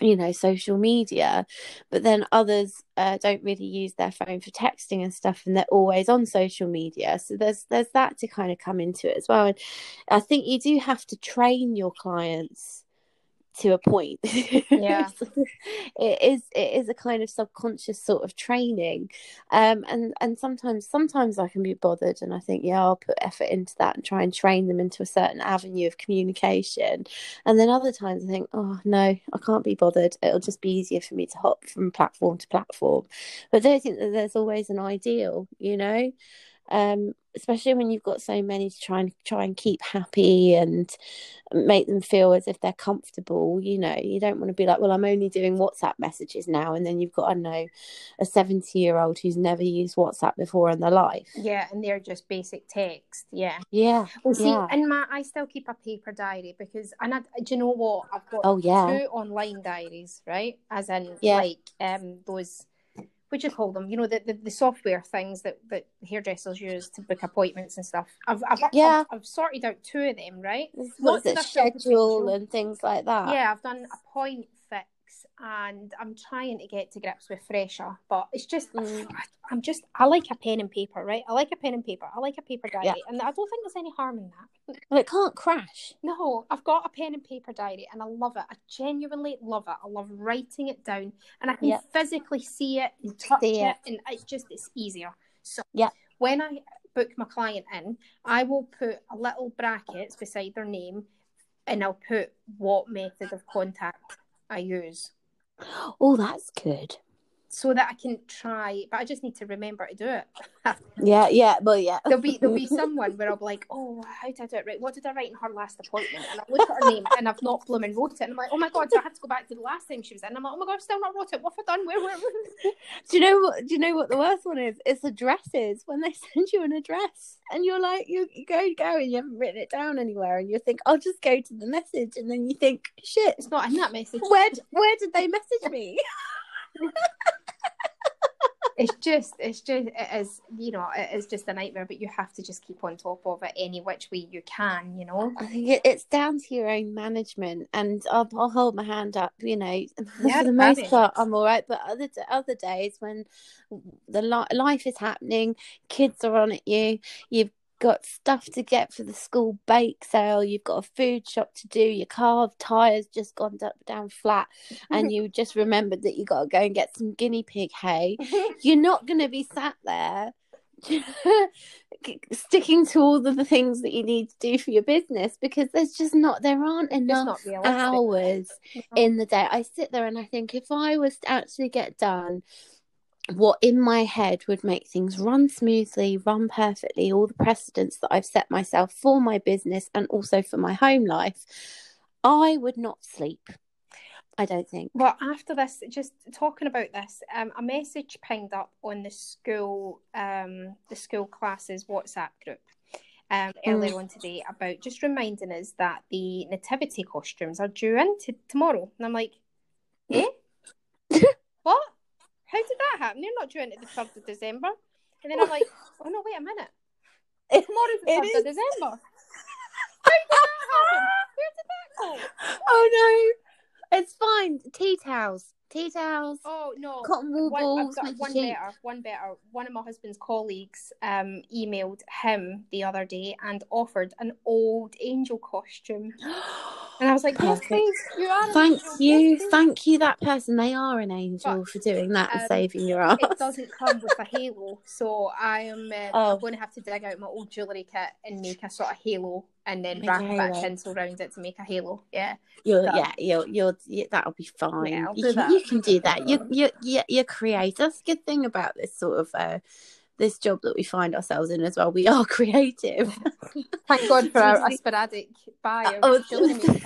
you know social media but then others uh, don't really use their phone for texting and stuff and they're always on social media so there's there's that to kind of come into it as well and i think you do have to train your clients to a point. Yeah. it is it is a kind of subconscious sort of training. Um and and sometimes sometimes I can be bothered and I think, yeah, I'll put effort into that and try and train them into a certain avenue of communication. And then other times I think, oh no, I can't be bothered. It'll just be easier for me to hop from platform to platform. But I don't think that there's always an ideal, you know? um, especially when you've got so many to try and try and keep happy and make them feel as if they're comfortable. You know, you don't want to be like, well, I'm only doing WhatsApp messages now, and then you've got, I know, a 70 year old who's never used WhatsApp before in their life. Yeah, and they're just basic text. Yeah. Yeah. Well, see, yeah. and my, I still keep a paper diary because, and I, do you know what? I've got Oh, yeah. two online diaries, right? As in, Yeah. like, um, those. What you call them? You know, the, the, the software things that, that hairdressers use to book appointments and stuff. I've I've, Yeah. I've, I've sorted out two of them, right? What's of schedule and things like that? Yeah, I've done a point fix and I'm trying to get to grips with Fresha, but it's just Mm. I'm just I like a pen and paper, right? I like a pen and paper. I like a paper diary, Yeah. and I don't think there's any harm in that. Well, it can't crash. No, I've got a pen and paper diary, and I love it. I genuinely love it. I love writing it down, and I can Yeah. physically see it and touch See it, it. and it's just it's easier. So Yeah. when I book my client in, I will put a little brackets beside their name, and I'll put what method of contact I use. Oh, that's good. So that I can try, but I just need to remember to do it. Yeah, yeah, well, yeah. there'll be there'll be someone where I'll be like, oh, how did I do it right? What did I write in her last appointment? And I look at her name and I've not blooming wrote it. And I'm like, oh my god, so I had to go back to the last time she was in. And I'm like, oh my god, I've still not wrote it. What have I done? Where, where, where? Do you know what? Do you know what the worst one is? It's addresses when they send you an address, and you're like, you, you go go, and you haven't written it down anywhere, and you think, I'll just go to the message, and then you think, shit, It's not in that message. where where did they message me? It's just, it's just, it is, you know, it is just a nightmare. But you have to just keep on top of it any which way you can, you know. I think it, it's down to your own management, and I'll, I'll hold my hand up. You know, Yeah, for the most part, I'm all right. But other other days when the li- life is happening, kids are on at you, you've got stuff to get for the school bake sale, you've got a food shop to do, your car tires just gone up down flat, and you just remembered that you got to go and get some guinea pig hay. You're not going to be sat there sticking to all of the things that you need to do for your business because there's just not there aren't enough hours in the day. I sit there and i think if i was to actually get done what in my head would make things run smoothly run perfectly all the precedents that i've set myself for my business and also for my home life i would not sleep i don't think. Well, after this, just talking about this, um, a message pinged up on the school, um, the school classes WhatsApp group, um, earlier on today about just reminding us that the nativity costumes are due in to tomorrow, and I'm like, eh? How did that happen? They're not due to the third of December, and then I'm like, oh no, wait a minute, It's tomorrow's the third of. December. How did that happen? Where did that go? oh no it's fine tea towels tea towels Oh no, cotton wool one, balls I've got one sheet. better. One better. One of my husband's colleagues um, emailed him the other day and offered an old angel costume, and I was like, "Yes, Perfect. please, you are." an Thank angel. you, Yes, thank you, that person. They are an angel But, for doing that and um, saving your ass. It doesn't come with a halo, so I am. Uh, Oh. Going to have to dig out my old jewellery kit and make a sort of halo, and then Make wrap a a bit of tinsel around it to make a halo. Yeah, You're, that- yeah, you're, you're, you that'll be fine. Yeah, you, can, you can do that. You, you, you, you're creative. That's a good thing about this sort of uh, this job that we find ourselves in as well. We are creative. thank God for our, sporadic buy Oh, of jewellery kit.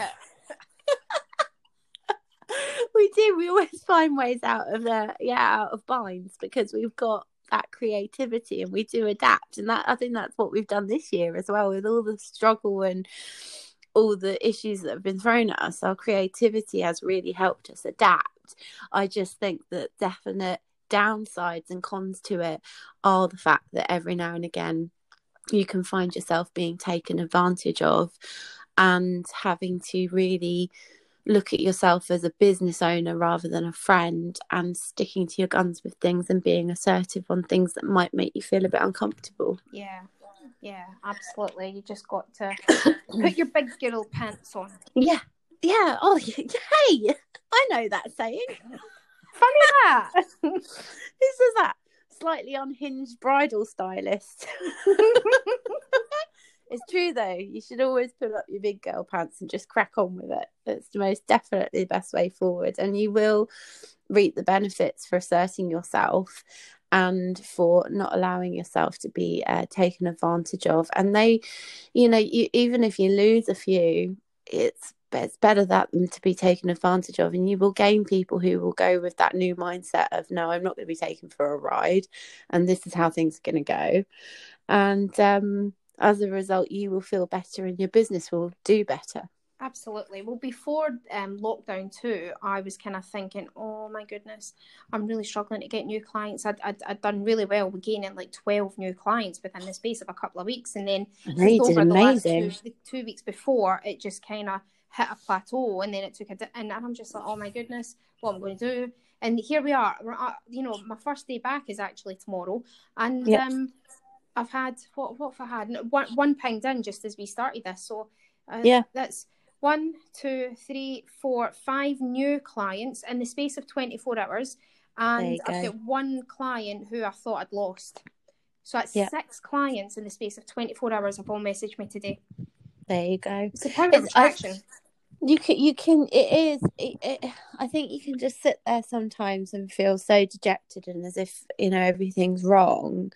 we do. We always find ways out of the yeah out of binds because we've got that creativity and we do adapt. And that I think that's what we've done this year as well with all the struggle and all the issues that have been thrown at us. Our creativity has really helped us adapt. I just think that definite downsides and cons to it are the fact that every now and again you can find yourself being taken advantage of and having to really look at yourself as a business owner rather than a friend and sticking to your guns with things and being assertive on things that might make you feel a bit uncomfortable. Yeah, yeah, absolutely. You just got to put your big girl pants on. Yeah. Yeah. Oh, hey, I know that saying. Funny that. Who says that? Slightly unhinged bridal stylist. it's true though. You should always pull up your big girl pants and just crack on with it. It's the most definitely the best way forward, and you will reap the benefits for asserting yourself and for not allowing yourself to be uh, taken advantage of. And they, you know, you, even if you lose a few, it's it's better that than to be taken advantage of and you will gain people who will go with that new mindset of no i'm not going to be taken for a ride and this is how things are going to go and um, as a result you will feel better and your business will do better Absolutely. Well, before um, lockdown too, I was kind of thinking, oh my goodness, I'm really struggling to get new clients. I'd, I'd, I'd done really well with gaining like 12 new clients within the space of a couple of weeks. And then amazing, over the amazing. last two, two weeks before, it just kind of hit a plateau and then it took a di- and I'm just like oh my goodness what am I going to do? And here we are you know my first day back is actually tomorrow and yep. um I've had what what have I had? One one pinged in just as we started this so uh, yeah. that's one two three four five new clients in the space of 24 hours and I've got one client who I thought I'd lost. So that's yep. six clients in the space of 24 hours have all messaged me today there you go. It's a power of attraction. You can you can it is it, it, i think you can just sit there sometimes and feel so dejected and as if you know everything's wrong.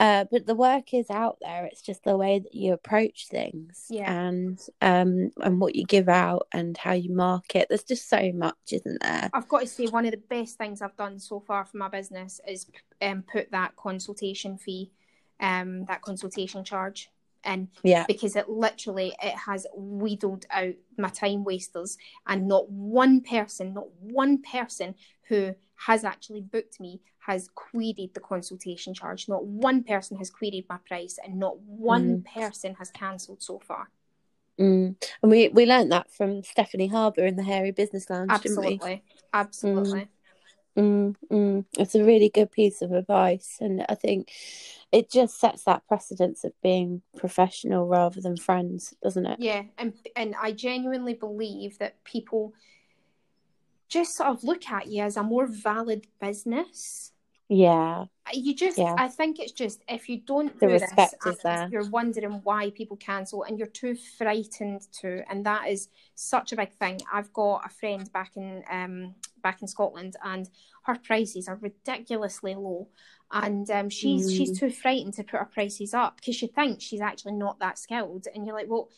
Uh, but the work is out there. It's just the way that you approach things yeah. and um and what you give out and how you market. There's just so much isn't there? I've got to say one of the best things i've done so far for my business is um, put that consultation fee um that consultation charge in yeah because it literally it has wheedled out my time wasters and not one person not one person who has actually booked me has queried the consultation charge not one person has queried my price and not one mm. person has cancelled so far mm. and we we learned that from stephanie harbour in the hairy business lounge absolutely absolutely mm. Mm. mm. it's a really good piece of advice and i think it just sets that precedence of being professional rather than friends, doesn't it? Yeah, and and I genuinely believe that people just sort of look at you as a more valid business. Yeah. You just, yeah. I think it's just if you don't the do respect this, is there. you're wondering why people cancel and you're too frightened to, and that is such a big thing. I've got a friend back in um back in Scotland, and her prices are ridiculously low, and um, she's mm. she's too frightened to put her prices up because she thinks she's actually not that skilled and you're like well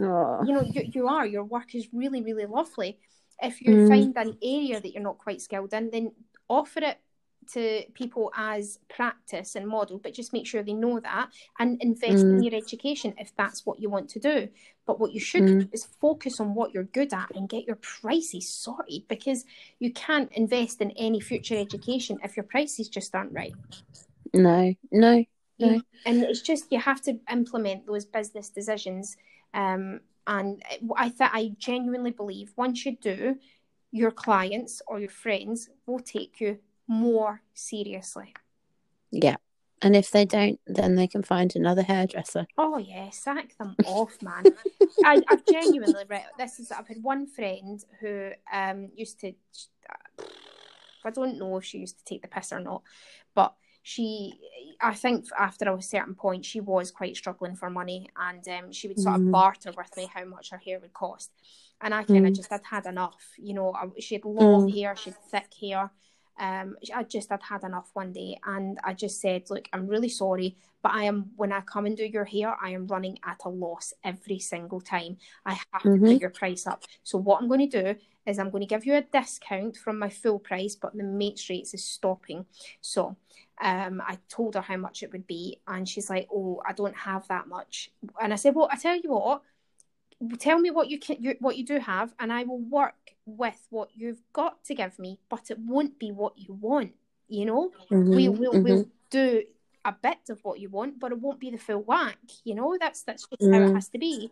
oh. you know you, you are your work is really really lovely if you mm. find an area that you're not quite skilled in then offer it to people as practice and model, but just make sure they know that and invest mm. in your education if that's what you want to do. But what you should mm. do is focus on what you're good at and get your prices sorted because you can't invest in any future education if your prices just aren't right. No, no, no. And it's just you have to implement those business decisions. Um, and I th- I genuinely believe once you do, your clients or your friends will take you more seriously. Yeah. And if they don't, then they can find another hairdresser. Oh yeah, sack them off, man. I, have genuinely read this. Is I've had one friend who um used to. I don't know if she used to take the piss or not, but she, I think after a certain point, she was quite struggling for money, and um, she would sort mm. of barter with me how much her hair would cost, and I kind of mm. just had had enough. You know, she had long mm. hair, she had thick hair, um, I just had had enough one day, and I just said, "Look, I'm really sorry, but I am when I come and do your hair, I am running at a loss every single time. I have mm-hmm. to put your price up. So what I'm going to do is I'm going to give you a discount from my full price, but the mates rates is stopping. So um, I told her how much it would be, and she's like, "Oh, I don't have that much." And I said, "Well, I tell you what." tell me what you can you, what you do have and i will work with what you've got to give me but it won't be what you want you know mm-hmm, we will mm-hmm. we'll do a bit of what you want but it won't be the full whack you know that's that's just mm. how it mm. has to be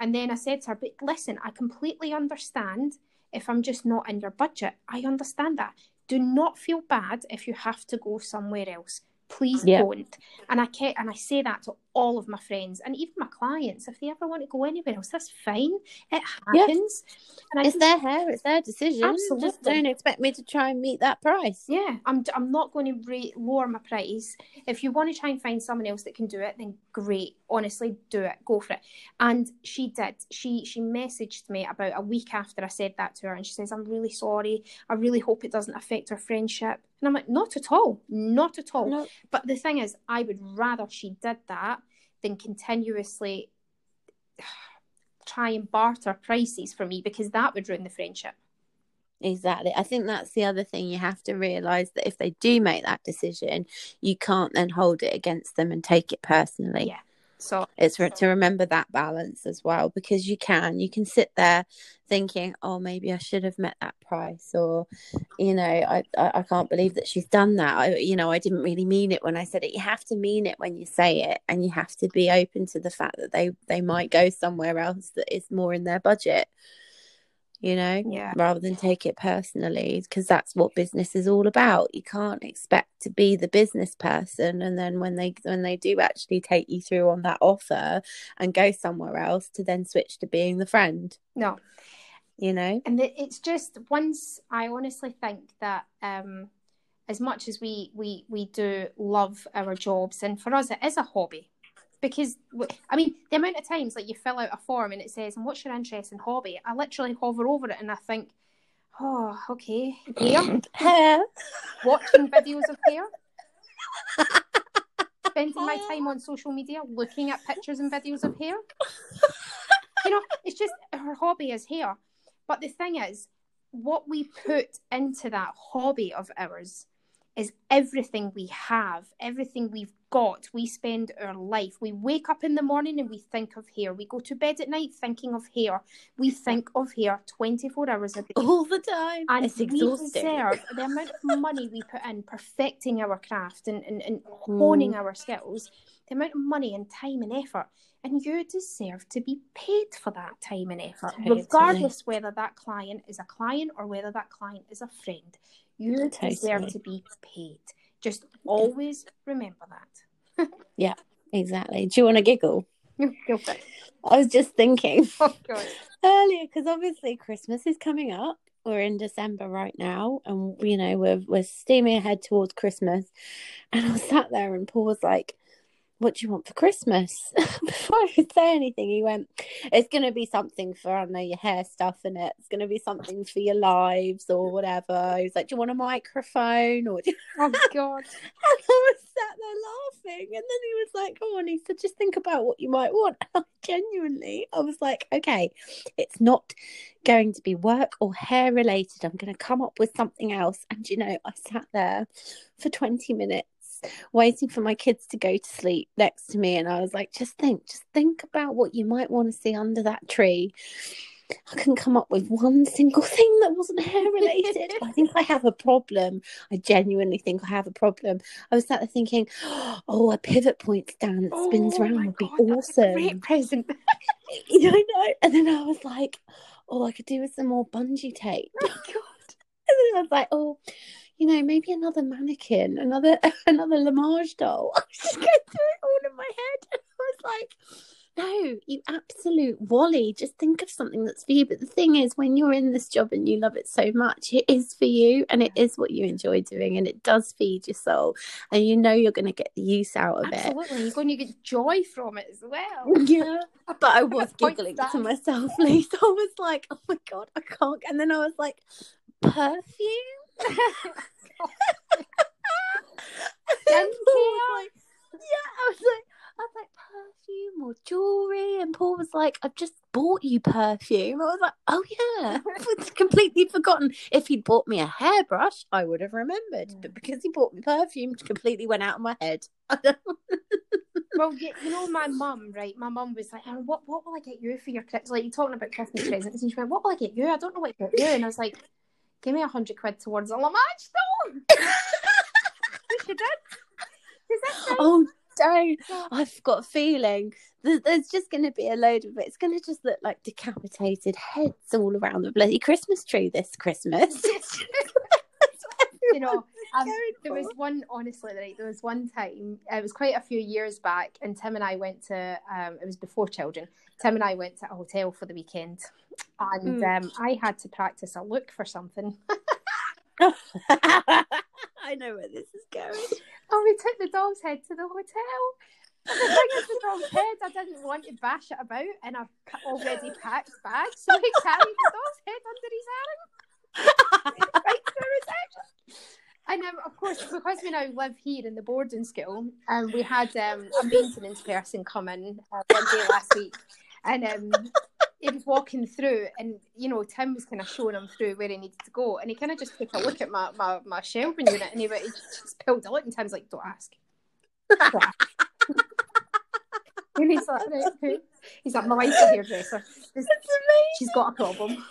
and then i said to her but listen i completely understand if i'm just not in your budget i understand that do not feel bad if you have to go somewhere else Please Yeah. don't. And I ke- and I say that to all of my friends and even my clients. If they ever want to go anywhere else, that's fine. It Yeah. happens. And I It's their hair, it's their decision. Just Absolutely. don't expect me to try and meet that price. Yeah, I'm, I'm not going to ra- lower my price. If you want to try and find someone else that can do it, then great. Honestly, do it. Go for it. And she did. She she messaged me about a week after I said that to her, and she says, "I'm really sorry. I really hope it doesn't affect our friendship." And I'm like, "Not at all. Not at all." No, But the thing is, I would rather she did that than continuously try and barter prices for me because that would ruin the friendship. Exactly. I think that's the other thing you have to realize that if they do make that decision, you can't then hold it against them and take it personally. Yeah. So It's to remember that balance as well because you can you can sit there thinking, oh, maybe I should have met that price, or you know, I I, I can't believe that she's done that. I, you know, I didn't really mean it when I said it. You have to mean it when you say it, and you have to be open to the fact that they they might go somewhere else that is more in their budget. You know, yeah. rather than take it personally because that's what business is all about you can't expect to be the business person and then when they when they do actually take you through on that offer and go somewhere else to then switch to being the friend No. you know and it's just once i honestly think that um as much as we we we do love our jobs and for us it is a hobby because I mean the amount of times like you fill out a form and it says and what's your interest in hobby? I literally hover over it and i think oh okay. Hair hair watching videos of hair? Spending my time on social media looking at pictures and videos of hair? You know it's just her hobby is hair. But the thing is what we put into that hobby of ours is everything we have everything we've got we spend our life we wake up in the morning and we think of hair we go to bed at night thinking of hair we think of hair 24 hours a day all the time and it's we exhausting deserve the amount of money we put in perfecting our craft and, and, and Mm. honing our skills, the amount of money and time and effort. And you deserve to be paid for that time and effort, Totally. regardless whether that client is a client or whether that client is a friend. You deserve to be paid. Just always remember that. Yeah, exactly do you want to giggle i was just thinking Oh, earlier because obviously Christmas is coming up. We're in December right now, and you know we're we're steaming ahead towards Christmas. And I sat there, and Paul was like, "What do you want for Christmas?" Before I could say anything, he went, "It's going to be something for I don't know your hair stuff in it. It's going to be something for your lives or whatever." He was like, "Do you want a microphone or?" Oh, God. And I was sat there laughing, and then he was like, "Oh, and he said, just think about what you might want." And I genuinely, I was like, "Okay, it's not going to be work or hair related. I'm going to come up with something else." And you know, I sat there for twenty minutes waiting for my kids to go to sleep next to me, and I was like, "Just think, just think about what you might want to see under that tree." I couldn't come up with one single thing that wasn't hair related. I think I have a problem. I genuinely think I have a problem. I was sat there thinking, oh, a pivot point stand that spins Oh, around would be God, awesome. Great present. You know, know? And then I was like, oh, I could do with some more bungee tape. Oh, God. And then I was like, oh, you know, maybe another mannequin, another another Lamage doll. I was just going through it all in my head. And I was like, no, you absolute Wally. Just think of something that's for you. But the thing is, when you're in this job and you love it so much, it is for you and it is what you enjoy doing and it does feed your soul. And you know you're going to get the use out of it. Absolutely. You're going to get joy from it as well. Yeah. But I was giggling to myself, Lisa. I was like, oh my God, I can't. And then I was like, perfume? And Paul was like, yeah, I was like, I was like, perfume or jewelry, and Paul was like, "I've just bought you perfume." I was like, "Oh yeah," I'd completely forgotten. If he'd bought me a hairbrush, I would have remembered, Mm. but because he bought me perfume, it completely went out of my head. Well, you, you know, my mum, right? My mum was like, oh, "What, what will I get you for your Christmas?" Like, you're talking about Christmas presents, and she went, "What will I get you? I don't know what to get you." And I was like, "Give me a hundred quid towards a doll." Which she did. That oh, don't! I've got a feeling there's, there's just going to be a load of it. It's going to just look like decapitated heads all around the bloody Christmas tree this Christmas. You know, um, there was one honestly, right? There was one time. It was quite a few years back, and Tim and I went to. Um, it was before children. Tim and I went to a hotel for the weekend, and Mm. um, I had to practice a look for something. I know where this is going. Oh, we took the dog's head to the hotel. And the thing is, the dog's head, I didn't want to bash it about in a already packed bag, so we carried the dog's head under his arm right through reception. And um, of course, because we now live here in the boarding school, um, we had um, a maintenance person come in uh, one day last week, and um, he was walking through, and you know, Tim was kind of showing him through where he needed to go, and he kind of just took a look at my, my, my shelving unit, and he, he just pulled a look, and Tim's like, "Don't ask." Don't ask. and he's like, right, he's like, "My wife's a hairdresser. This-. She's got a problem."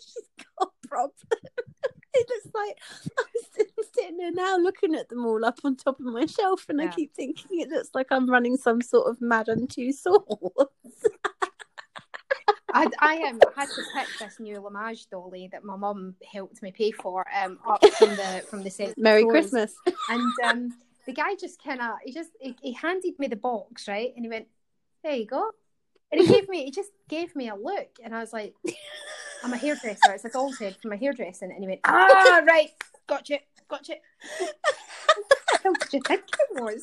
She's got a problem. it looks like I'm sitting, there now looking at them all up on top of my shelf, and I keep thinking it looks like I'm running some sort of mad Madame Tussauds. I, I um, had to pick this new Lamage dolly that my mum helped me pay for um, up from the from the St. Merry Stores. Christmas. And um, the guy just kind of he just he, he handed me the box right, and he went, "There you go," and he gave me he just gave me a look, and I was like, "I'm a hairdresser. It's a doll's head for my hairdressing," and he went, "Ah, right, gotcha, gotcha." How did you think it was?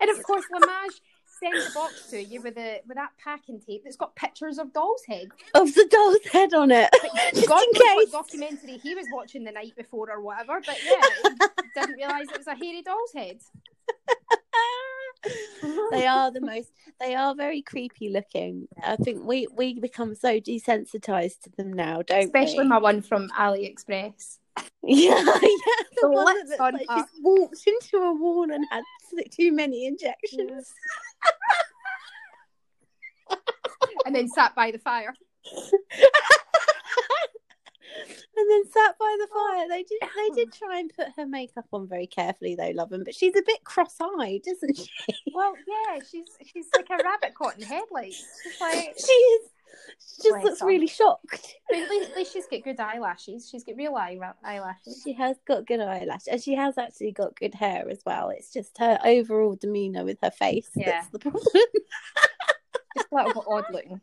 And of course, Lamage sends the box to you with a with that packing tape that's got pictures of dolls' heads. Of the doll's head on it. Just God in knows what case. documentary he was watching the night before or whatever, but yeah, he didn't realise it was a hairy doll's head. They are the most they are very creepy looking i think we we become so desensitized to them now don't we? Especially we my one from AliExpress. yeah yeah the The one that on like up. she's walked into a wall and had too many injections And then sat by the fire. And then sat by the oh. fire they did they did try and put her makeup on very carefully though loving but she's a bit cross-eyed isn't she Well, yeah, she's she's like a rabbit caught in headlights. She's like, she is she just looks her. really shocked but at least, at least she's got good eyelashes. She's got real eye, eyelashes. She has got good eyelashes, and she has actually got good hair as well. It's just her overall demeanor with her face Yeah. that's the problem. Just a little bit odd looking.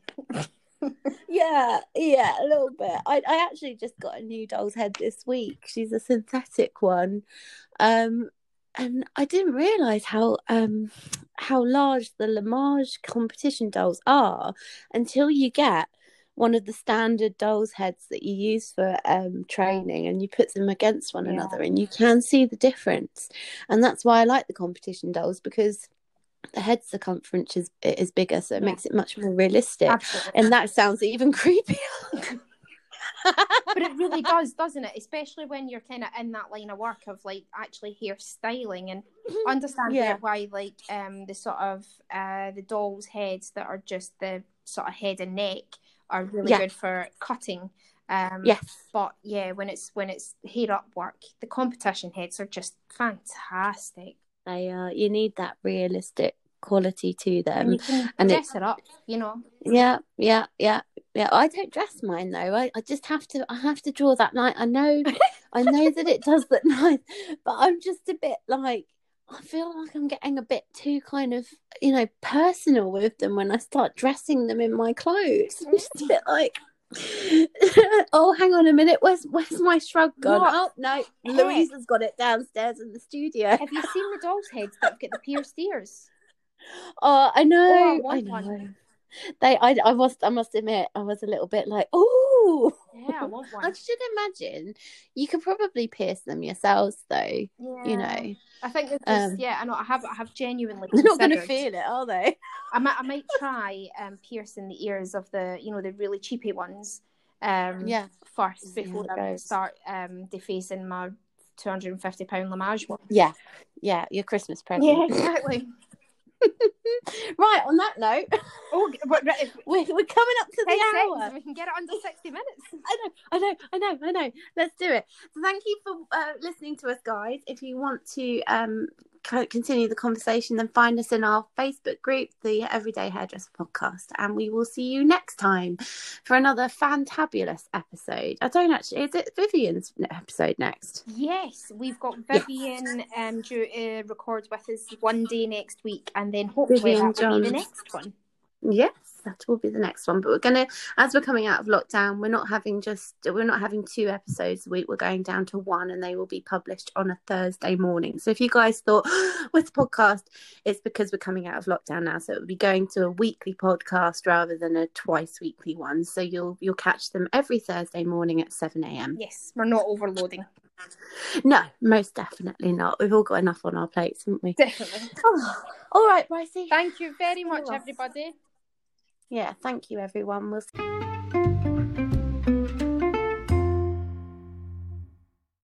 Yeah, yeah, a little bit. I, I actually just got a new doll's head this week. She's a synthetic one, um, and I didn't realize how um how large the Lamage competition dolls are until you get one of the standard dolls heads that you use for um training and you put them against one Yeah. another and you can see the difference and that's why I like the competition dolls because the head circumference is, is bigger so it Yeah. makes it much more realistic Absolutely. and that sounds even creepier but it really does, doesn't it? Especially when you're kind of in that line of work of like actually hairstyling and understanding Yeah. why like um the sort of uh the dolls' heads that are just the sort of head and neck are really Yeah. good for cutting. Um, yes But yeah, when it's when it's hair up work, the competition heads are just fantastic. They uh you need that realistic quality to and them can and dress it up, you know. Yeah, yeah, yeah, yeah. I don't dress mine though. I, I just have to. I have to draw that line. I know, I know that it does that nice, but I'm just a bit like. I feel like I'm getting a bit too kind of, you know, personal with them when I start dressing them in my clothes. I'm just a bit like, oh, hang on a minute. Where's where's my shrug gone? What? Oh no, Heck? Louise has got it downstairs in the studio. Have you seen the dolls' heads that got the pierced ears? Oh, I know. Oh, I I know. one. They, I, I must, I must admit, I was a little bit like, oh, Yeah, I want one. I should imagine you could probably pierce them yourselves, though. Yeah. You know, I think it's just Um, yeah. I know. I have. I have genuinely. they're not going to feel it, are they? I might. I might try um, piercing the ears of the you know the really cheapy ones. Um, Yeah. First before it I start um, defacing my two hundred and fifty pound Lamage one. Yeah, yeah. Your Christmas present. Yeah, exactly. right. On that note, Oh, but, right, if- we're, we're coming up to the hour. we can get it under sixty minutes. I know, I know, I know, I know. Let's do it. So thank you for uh, listening to us, guys. If you want to um, continue the conversation, then find us in our Facebook group, the Everyday Hairdresser Podcast, and we will see you next time for another fantabulous episode. I don't actually, is it Vivian's episode next? Yes, we've got Vivian yes. um, due to record with us one day next week, and then hopefully Vivian that will be the next one. Yes, that will be the next one. But we're gonna, as we're coming out of lockdown, we're not having just we're not having two episodes a week. We're going down to one, and they will be published on a Thursday morning. So if you guys thought with the podcast, it's because we're coming out of lockdown now, so it will be going to a weekly podcast rather than a twice weekly one. So you'll you'll catch them every Thursday morning at seven a.m. Yes, we're not overloading. No, most definitely not. We've all got enough on our plates, haven't we? Definitely. Oh, all right, Brycey. Thank you very much, everybody. Yeah, thank you, everyone. We'll see.